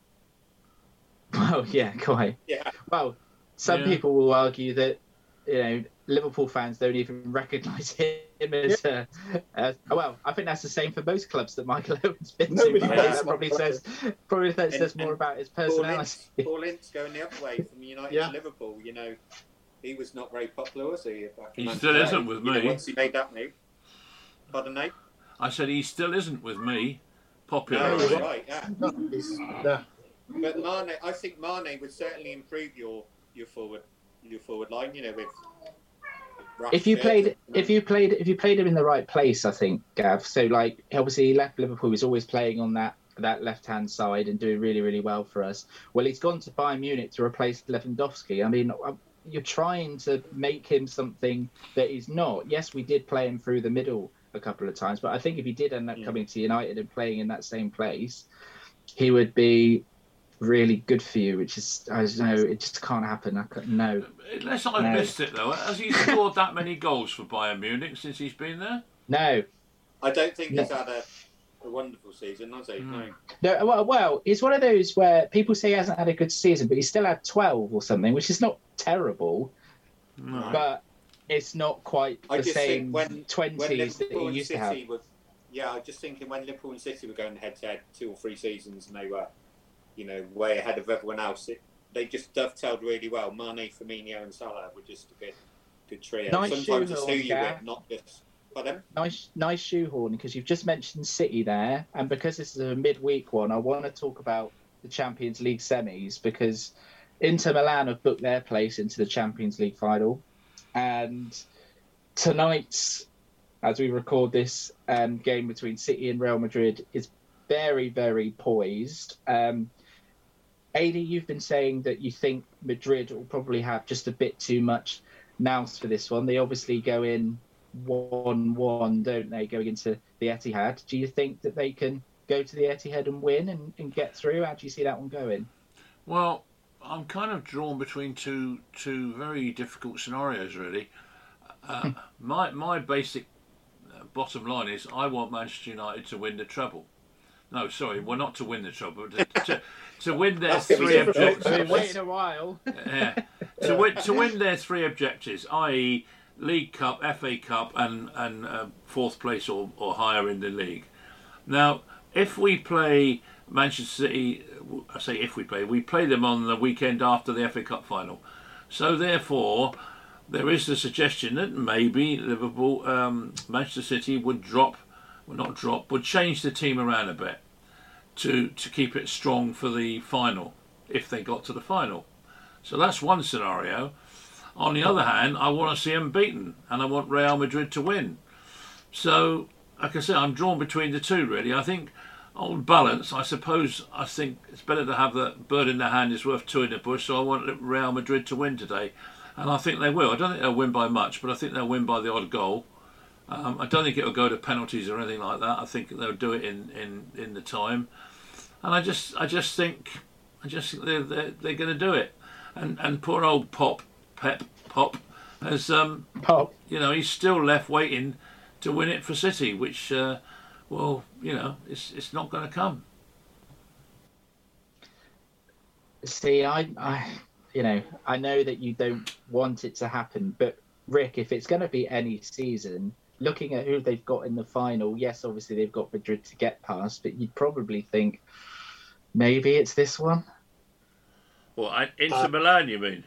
Oh yeah, quite. yeah. Well, some Yeah. people will argue that you know Liverpool fans don't even (laughs) recognise him as. Uh, as well, I think that's the same for most clubs that Michael (laughs) Owen's been Nobody to. does. That probably says probably that And- says more and about his Paul personality. Ince, Paul Ince going the other way from United Yeah. to Liverpool. You know, he was not very popular, was he? back in He still United? isn't with You know, me. once he made that move. Pardon, Nate? I said he still isn't with me popular. No, you're you're right. right. Yeah. No. But Mane, I think Mane would certainly improve your your forward your forward line. You know, with if you played if you played if you played him in the right place, I think Gav. So like obviously he left Liverpool. He's always playing on that that left hand side and doing really really well for us. Well, he's gone to Bayern Munich to replace Lewandowski. I mean, uh, you're trying to make him something that he's not. Yes, we did play him through the middle a couple of times, but I think if he did end up Yeah. coming to United and playing in that same place, he would be really good for you. Which is I don't know it just can't happen. I couldn't know. Unless I've No. missed it though, has he scored that many goals for Bayern Munich since he's been there? No, I don't think he's had a, a wonderful season, has he? No. No, well, well, it's one of those where people say he hasn't had a good season, but he still had 12 or something, which is not terrible, No. but it's not quite I the just same think when 20s when that Liverpool he and used to have. City were, yeah, I'm just thinking when Liverpool and City were going head to head two or three seasons and they were, you know, way ahead of everyone else. It, they just dovetailed really well. Mane, Firmino, and Salah were just a good, good trio. Nice Sometimes it's who you with, not just. Pardon? Nice, nice shoehorn because you've just mentioned City there, and because this is a midweek one, I want to talk about the Champions League semis because Inter Milan have booked their place into the Champions League final, and tonight's, as we record this um, game between City and Real Madrid, is very, very poised. Um, Adi, you've been saying that you think Madrid will probably have just a bit too much nous for this one. They obviously go in one-one, don't they, going into the Etihad? Do you think that they can go to the Etihad and win and, and get through? How do you see that one going? Well, I'm kind of drawn between two two very difficult scenarios, really. Uh, my my basic uh, bottom line is I want Manchester United to win the treble. No, sorry, well not to win the treble, but to, (laughs) to, to win their That's gonna be three objectives. Been waiting a while. yeah, to win to win their three objectives, i.e., League Cup, FA Cup, and and uh, fourth place or, or higher in the league. Now, if we play Manchester City, I say if we play, we play them on the weekend after the FA Cup final. So therefore, there is the suggestion that maybe Liverpool, um, Manchester City would drop, well not drop, would change the team around a bit to to keep it strong for the final if they got to the final. So that's one scenario. On the other hand, I want to see them beaten, and I want Real Madrid to win. So, like I said, I'm drawn between the two. Really, I think on balance, I suppose I think it's better to have the bird in the hand is worth two in the bush. So I want Real Madrid to win today, and I think they will. I don't think they'll win by much, but I think they'll win by the odd goal. Um, I don't think it'll go to penalties or anything like that. I think they'll do it in, in, in the time, and I just I just think I just think they're they're, they're going to do it, and and poor old Pop Pep Pop has um Pop. you know he's still left waiting to win it for City, which. Uh, well, you know, it's it's not going to come. See, I, I, you know, I know that you don't want it to happen, but Rick, if it's going to be any season, looking at who they've got in the final, yes, obviously they've got Madrid to get past, but you'd probably think maybe it's this one. Well, I, Inter Uh, Milan, you mean?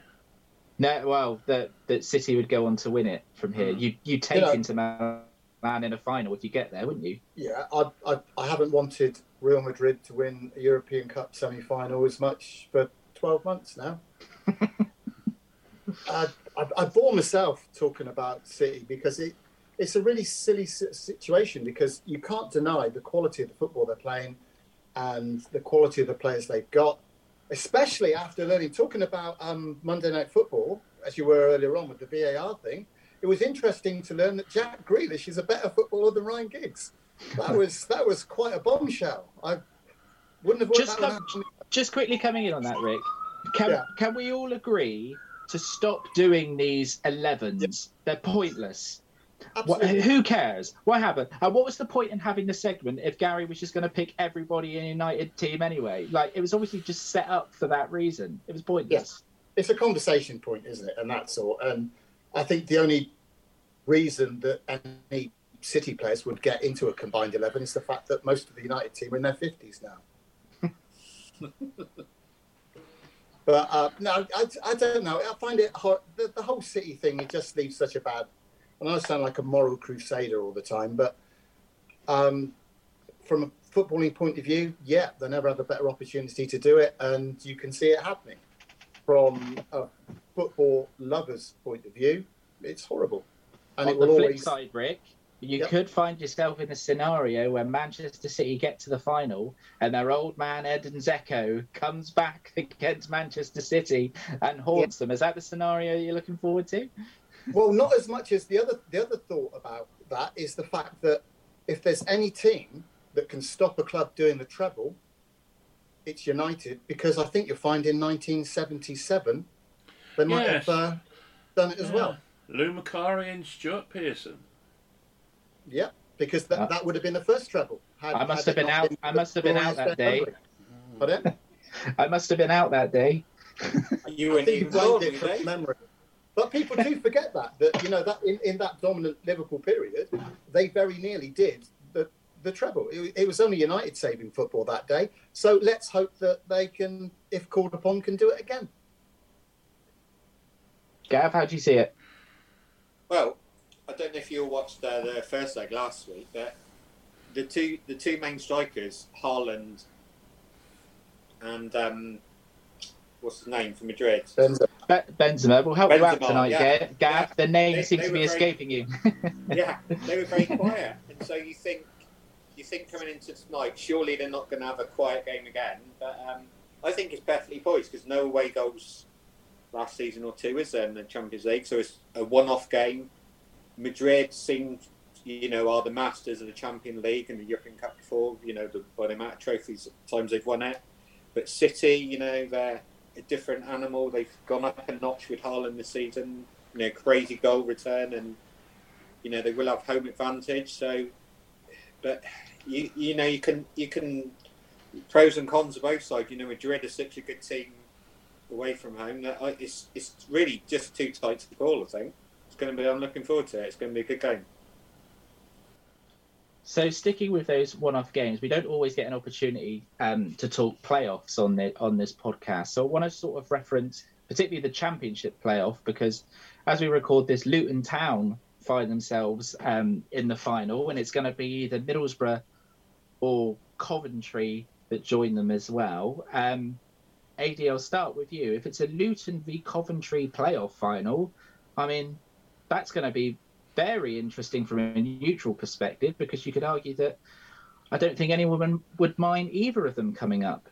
No, well, that that City would go on to win it from here. Mm. You you take Yeah. into Man in a final if you get there, wouldn't you? Yeah, I, I, I haven't wanted Real Madrid to win a European Cup semi final as much for 12 months now. (laughs) I, I, I bore myself talking about City because it, it's a really silly situation because you can't deny the quality of the football they're playing and the quality of the players they've got, especially after learning, talking about um, Monday Night Football, as you were earlier on with the VAR thing it was interesting to learn that Jack Grealish is a better footballer than Ryan Giggs. That was that was quite a bombshell. I wouldn't have Just that come- Just quickly coming in on that, Rick. Can Yeah. can we all agree to stop doing these 11s? They're pointless. What, who cares? What happened? And what was the point in having the segment if Gary was just going to pick everybody in United team anyway? Like it was obviously just set up for that reason. It was pointless. It's a conversation point, isn't it? And that's all. And I think the only reason that any City players would get into a combined eleven is the fact that most of the United team are in their fifties now. (laughs) but uh, no, I, I don't know. I find it hard. The, the whole City thing. It just leaves such a bad. And I sound like a moral crusader all the time, but um, from a footballing point of view, yeah, they never have a better opportunity to do it, and you can see it happening. From a football lover's point of view, it's horrible, and On it the will flip always. side, Rick, you Yep. could find yourself in a scenario where Manchester City get to the final and their old man Edin Dzeko comes back (laughs) against Manchester City and haunts them. Is that the scenario you're looking forward to? Well, not as much as the other. The other thought about that is the fact that if there's any team that can stop a club doing the treble, it's United. Because I think you'll find in 1977 they might Yes. have uh, done it as well. Lou Macari and Stuart Pearson. Yeah, because that, Uh, that would have been the first treble. Had- I must had have it been not out- I must have been out that day. memory. Pardon? (laughs) I must have been out that day. You weren't think even you born, blamed it were from memory. But people do forget that that you know that in, in that dominant Liverpool period, they very nearly did the the treble. It, it was only United saving football that day. So let's hope that they can, if called upon, can do it again. Gav, how do you see it? Well, I don't know if you all watched uh, the first leg last week, but the two the two main strikers, Haaland and um, what's his name for Madrid? Benzema. Be- Benzema, we'll help you out tonight, yeah. Gav. Gav, the name They- seems they to be very- escaping you. (laughs) yeah, they were very quiet, and so you think you think coming into tonight, surely they're not going to have a quiet game again. But um, I think it's perfectly poised because no away goals last season or two is there in the Champions League, so it's a one-off game. Madrid seem, you know, are the masters of the Champions League and the European Cup before, you know, the, by the amount of trophies times they've won it. But City, you know, they're a different animal. They've gone up a notch with Haaland this season. You know, crazy goal return and you know they will have home advantage. So, but you you know you can you can pros and cons of both sides. You know, Madrid are such a good team away from home. That it's it's really just too tight to call. I think it's going to be. I'm looking forward to it. It's going to be a good game. So sticking with those one-off games, we don't always get an opportunity um, to talk playoffs on the, on this podcast. So I want to sort of reference particularly the Championship playoff because as we record this, Luton Town find themselves um, in the final, and it's going to be either Middlesbrough or Coventry that join them as well. Um, AD, I'll start with you. If it's a Luton v Coventry playoff final, I mean, that's going to be very interesting from a neutral perspective because you could argue that I don't think any woman would mind either of them coming up.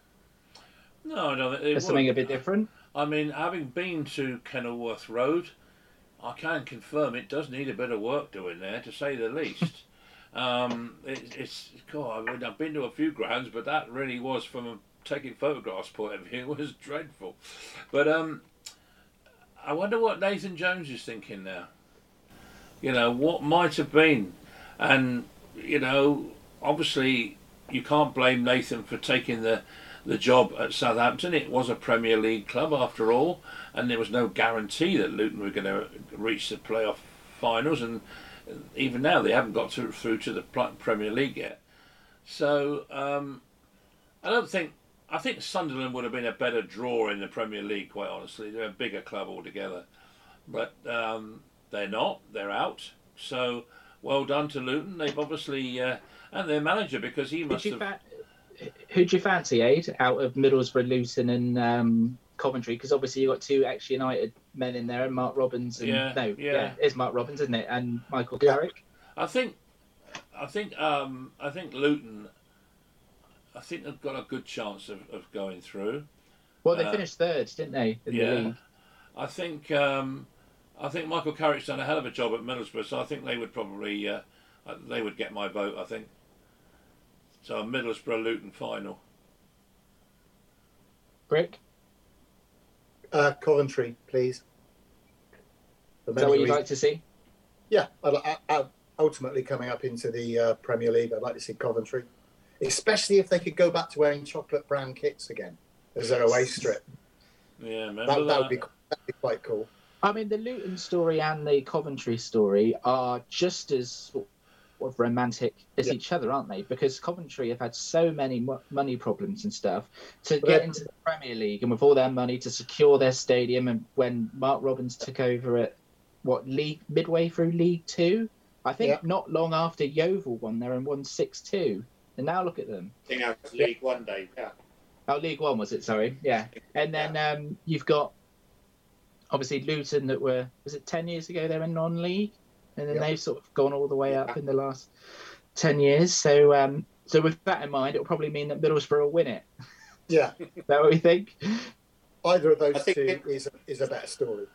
No, no, it There's something a bit different. I mean, having been to Kenilworth Road, I can confirm it does need a bit of work doing there, to say the least. (laughs) um, it, it's God, I mean, I've been to a few grounds, but that really was from a taking photographs point of view (laughs) was dreadful. But um, I wonder what Nathan Jones is thinking now. You know what might have been, and you know, obviously, you can't blame Nathan for taking the the job at Southampton. It was a Premier League club after all, and there was no guarantee that Luton were going to reach the playoff finals. And even now, they haven't got to, through to the Premier League yet. So um, I don't think. I think Sunderland would have been a better draw in the Premier League, quite honestly. They're a bigger club altogether, but um, they're not. They're out. So well done to Luton. They've obviously uh, and their manager because he must have. Fa- who'd you fancy, Aid, out of Middlesbrough, Luton, and um, Coventry? Because obviously you've got two ex United men in there, and Mark Robins. And, yeah, no, yeah. yeah, it's Mark Robins, isn't it? And Michael Carrick. I think, I think, um, I think Luton. I think they've got a good chance of, of going through. Well, they uh, finished third, didn't they? yeah, the I think. Um, I think Michael Carrick's done a hell of a job at Middlesbrough, so I think they would probably uh, they would get my vote. I think. So a Middlesbrough Luton final. Brick? Uh, Coventry, please. Is that what you'd like to see? Yeah, I, I, ultimately coming up into the uh, Premier League, I'd like to see Coventry, especially if they could go back to wearing chocolate brown kits again as their away strip. Yeah, that, that, that would be that'd be quite cool. I mean, the Luton story and the Coventry story are just as of romantic as yeah. each other, aren't they? Because Coventry have had so many mo- money problems and stuff to get into the Premier League and with all their money to secure their stadium. And when Mark Robins took over at what league midway through League Two, I think yeah. not long after Yeovil won there and won six two. And now look at them. I think that was League One day, yeah. Oh, League One was it? Sorry, yeah. And then yeah. um, you've got obviously Luton that were was it ten years ago they were non-league and then yep. they've sort of gone all the way up in the last ten years. So, um, so with that in mind, it will probably mean that Middlesbrough will win it. (laughs) Yeah, is that what we think? Either of those two it, is a, is a better story.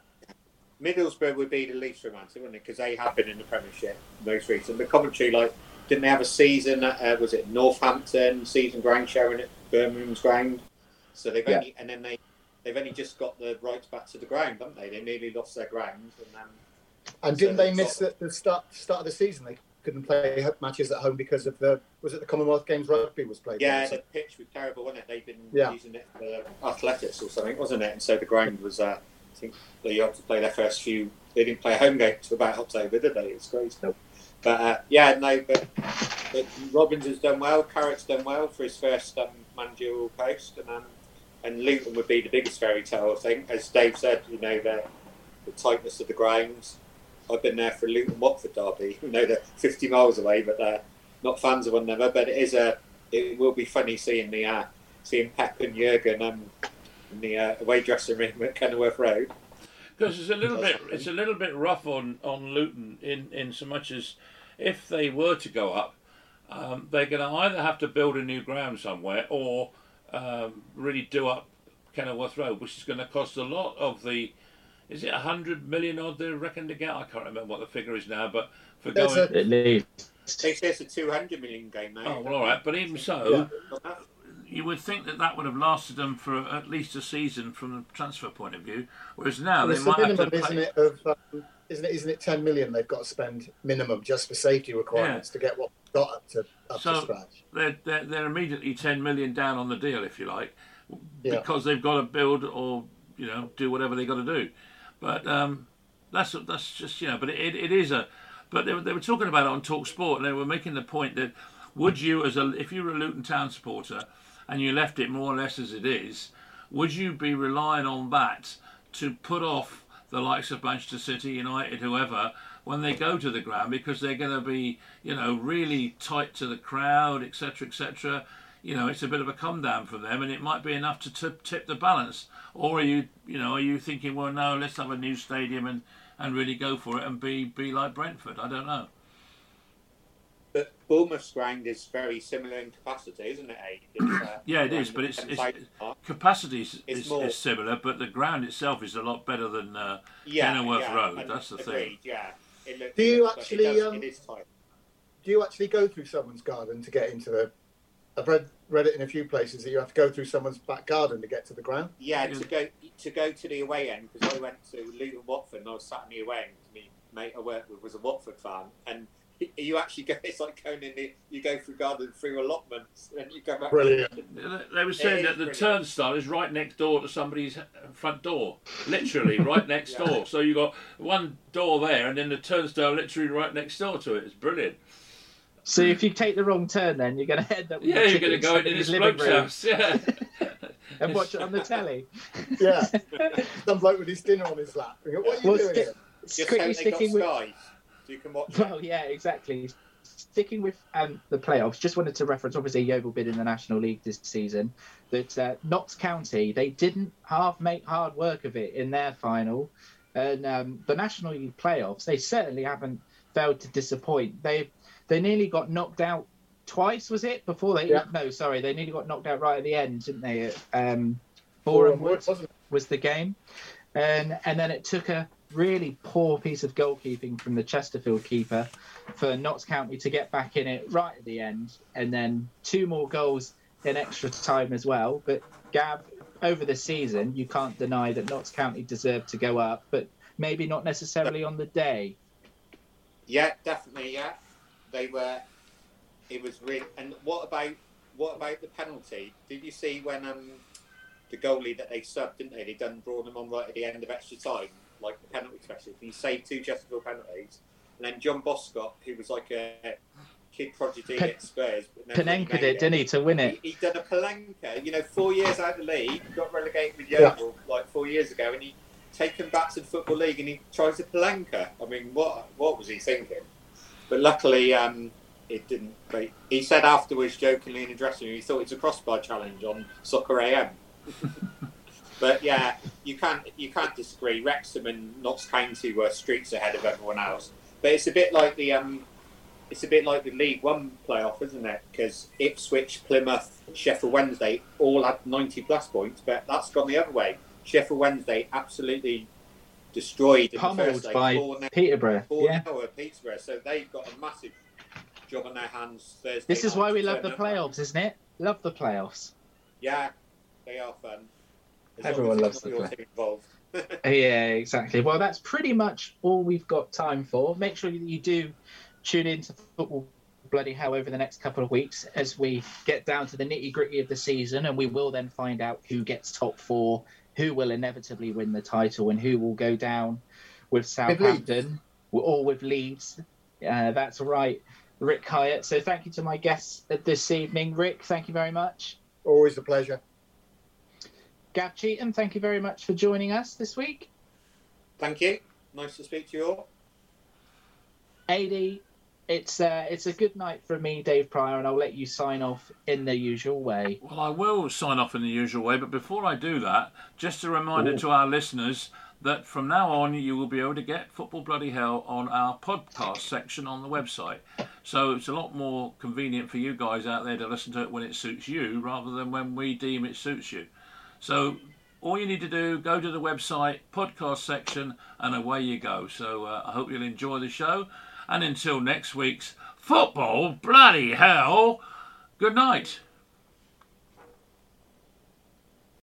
Middlesbrough would be the least romantic, wouldn't it? Because they have been in the Premiership most recent. But Coventry, like, didn't they have a season? uh, was it Northampton season ground sharing at Birmingham's ground? So they've yeah. only and then they they've only just got the rights back to the ground, haven't they? They nearly lost their ground and then and didn't they miss the, the start start of the season? They couldn't play matches at home because of the was it the Commonwealth Games rugby was played? Yeah, the pitch was terrible, wasn't it? They've been yeah. using it for athletics or something, wasn't it? And so the ground was. Uh, I think they had to play their first few. They didn't play a home game to about October, did they? It's crazy. Nope. But uh, yeah, no. But, but Robins has done well. Carrick's done well for his first um, managerial post, and um, and Luton would be the biggest fairy tale. I think, as Dave said, you know the the tightness of the grounds I've been there for Luton Watford derby. (laughs) You know they're 50 miles away, but they're not fans of one another. But it is a, it will be funny seeing the uh, seeing Pep and Jurgen um, in the uh, away dressing room at Kenilworth Road. Because it's a little bit, it's a little bit rough on on Luton in in so much as if they were to go up, um, they're going to either have to build a new ground somewhere or um, really do up Kenilworth Road, which is going to cost a lot of the is it a hundred million odd they reckon to get? I can't remember what the figure is now, but for going a, at least they say it's a two hundred million game now. Oh well, all right, but even so, yeah. you would think that that would have lasted them for at least a season from the transfer point of view. Whereas now well, they might minimum, have to isn't it? Of, um, isn't it? Isn't it ten million they've got to spend minimum just for safety requirements yeah. to get what got up to up so to scratch? They're, they're they're immediately ten million down on the deal, if you like, because yeah. they've got to build or you know do whatever they got to do. But um, that's that's just you know. But it, it is a. But they were, they were talking about it on Talk Sport, and they were making the point that would you, as a if you were a Luton Town supporter, and you left it more or less as it is, would you be relying on that to put off the likes of Manchester City, United, whoever, when they go to the ground because they're going to be, you know, really tight to the crowd, etc., etc. You know, it's a bit of a come down for them, and it might be enough to tip, tip the balance. Or are you, you know, are you thinking, well, no, let's have a new stadium and, and really go for it and be be like Brentford? I don't know. But Bournemouth's ground is very similar in capacity, isn't it? It's, uh, (clears throat) yeah, it is, but it's, it's capacity is, is, is, similar, but the ground itself is a lot better than uh, yeah, Kenilworth yeah, Road. That's the agreed, thing. Yeah. Looks, do you actually? Does, um, do you actually go through someone's garden to get into the? I've read read it in a few places that you have to go through someone's back garden to get to the ground. Yeah, to go to go to the away end because I went to Luton Watford and I was sat in the away end. My mate I worked with was a Watford fan and (laughs) you actually go. It's like going in. The, you go through garden through allotments, and you go back. Brilliant. They were saying that the brilliant. turnstile is right next door to somebody's front door, literally right (laughs) next yeah. door. So you got one door there, and then the turnstile literally right next door to it. It's brilliant. So if you take the wrong turn, then you're going to end up. yeah, you're going to go into his bloke's house. Yeah. (laughs) and watch it on the telly. Yeah, some bloke with his dinner on his lap. What are you well, doing? Sti- Just quickly sticking with. Sky you can watch. Well, yeah, exactly. Sticking with um, the playoffs, just wanted to reference obviously Yeovil bid in the National League this season. That uh, Notts County they didn't half make hard work of it in their final, and um, the National League playoffs they certainly haven't failed to disappoint. They they nearly got knocked out twice, was it? Before they yeah. no, sorry, they nearly got knocked out right at the end, didn't they? Um, Boreham Wood was the game, and and then it took a really poor piece of goalkeeping from the Chesterfield keeper for Notts County to get back in it right at the end, and then two more goals in extra time as well. But Gav, over the season, you can't deny that Notts County deserved to go up, but maybe not necessarily on the day. Yeah, definitely. Yeah, they were. It was really. And what about what about the penalty? Did you see when um the goalie that they subbed, didn't they? They done brought them on right at the end of extra time like the penalty specialist. He saved two Chesterfield penalties. And then John Bostock, who was like a kid prodigy P- at Spurs. Panenka did, didn't he, to win it? He, he done a Panenka, you know, four years out of the league, got relegated with Yeovil yeah. like four years ago, and he taken back to the Football League and he tries a Panenka. I mean, what what was he thinking? But luckily, um, it didn't. But he said afterwards, jokingly in the dressing room, he thought it's a crossbar challenge on Soccer AM. (laughs) But yeah, you can't you can't disagree. Wrexham and Notts County were streets ahead of everyone else. But it's a bit like the um, it's a bit like the League One playoff, isn't it? Because Ipswich, Plymouth, Sheffield Wednesday all had ninety plus points, but that's gone the other way. Sheffield Wednesday absolutely destroyed in Pummeled the first day. by four Peterborough. Four yeah. Peterborough. So they've got a massive job on their hands Thursday. This is why we love the playoffs, isn't it? Love the playoffs. Yeah, they are fun. Everyone loves the play. (laughs) yeah, exactly. Well, that's pretty much all we've got time for. Make sure that you do tune in to football bloody hell over the next couple of weeks as we get down to the nitty gritty of the season, and we will then find out who gets top four, who will inevitably win the title, and who will go down with Southampton or with Leeds. Uh, that's right, Rick Hyatt. So thank you to my guests this evening, Rick. Thank you very much. Always a pleasure. Gav Cheatham, thank you very much for joining us this week. Thank you. Nice to speak to you all. AD, it's uh, it's a good night for me, Dave Pryor, and I'll let you sign off in the usual way. Well, I will sign off in the usual way, but before I do that, just a reminder Ooh. to our listeners that from now on you will be able to get Football Bloody Hell on our podcast section on the website. So it's a lot more convenient for you guys out there to listen to it when it suits you rather than when we deem it suits you. So all you need to do, go to the website, podcast section, and away you go. So uh, I hope you'll enjoy the show. And until next week's football, bloody hell, good night.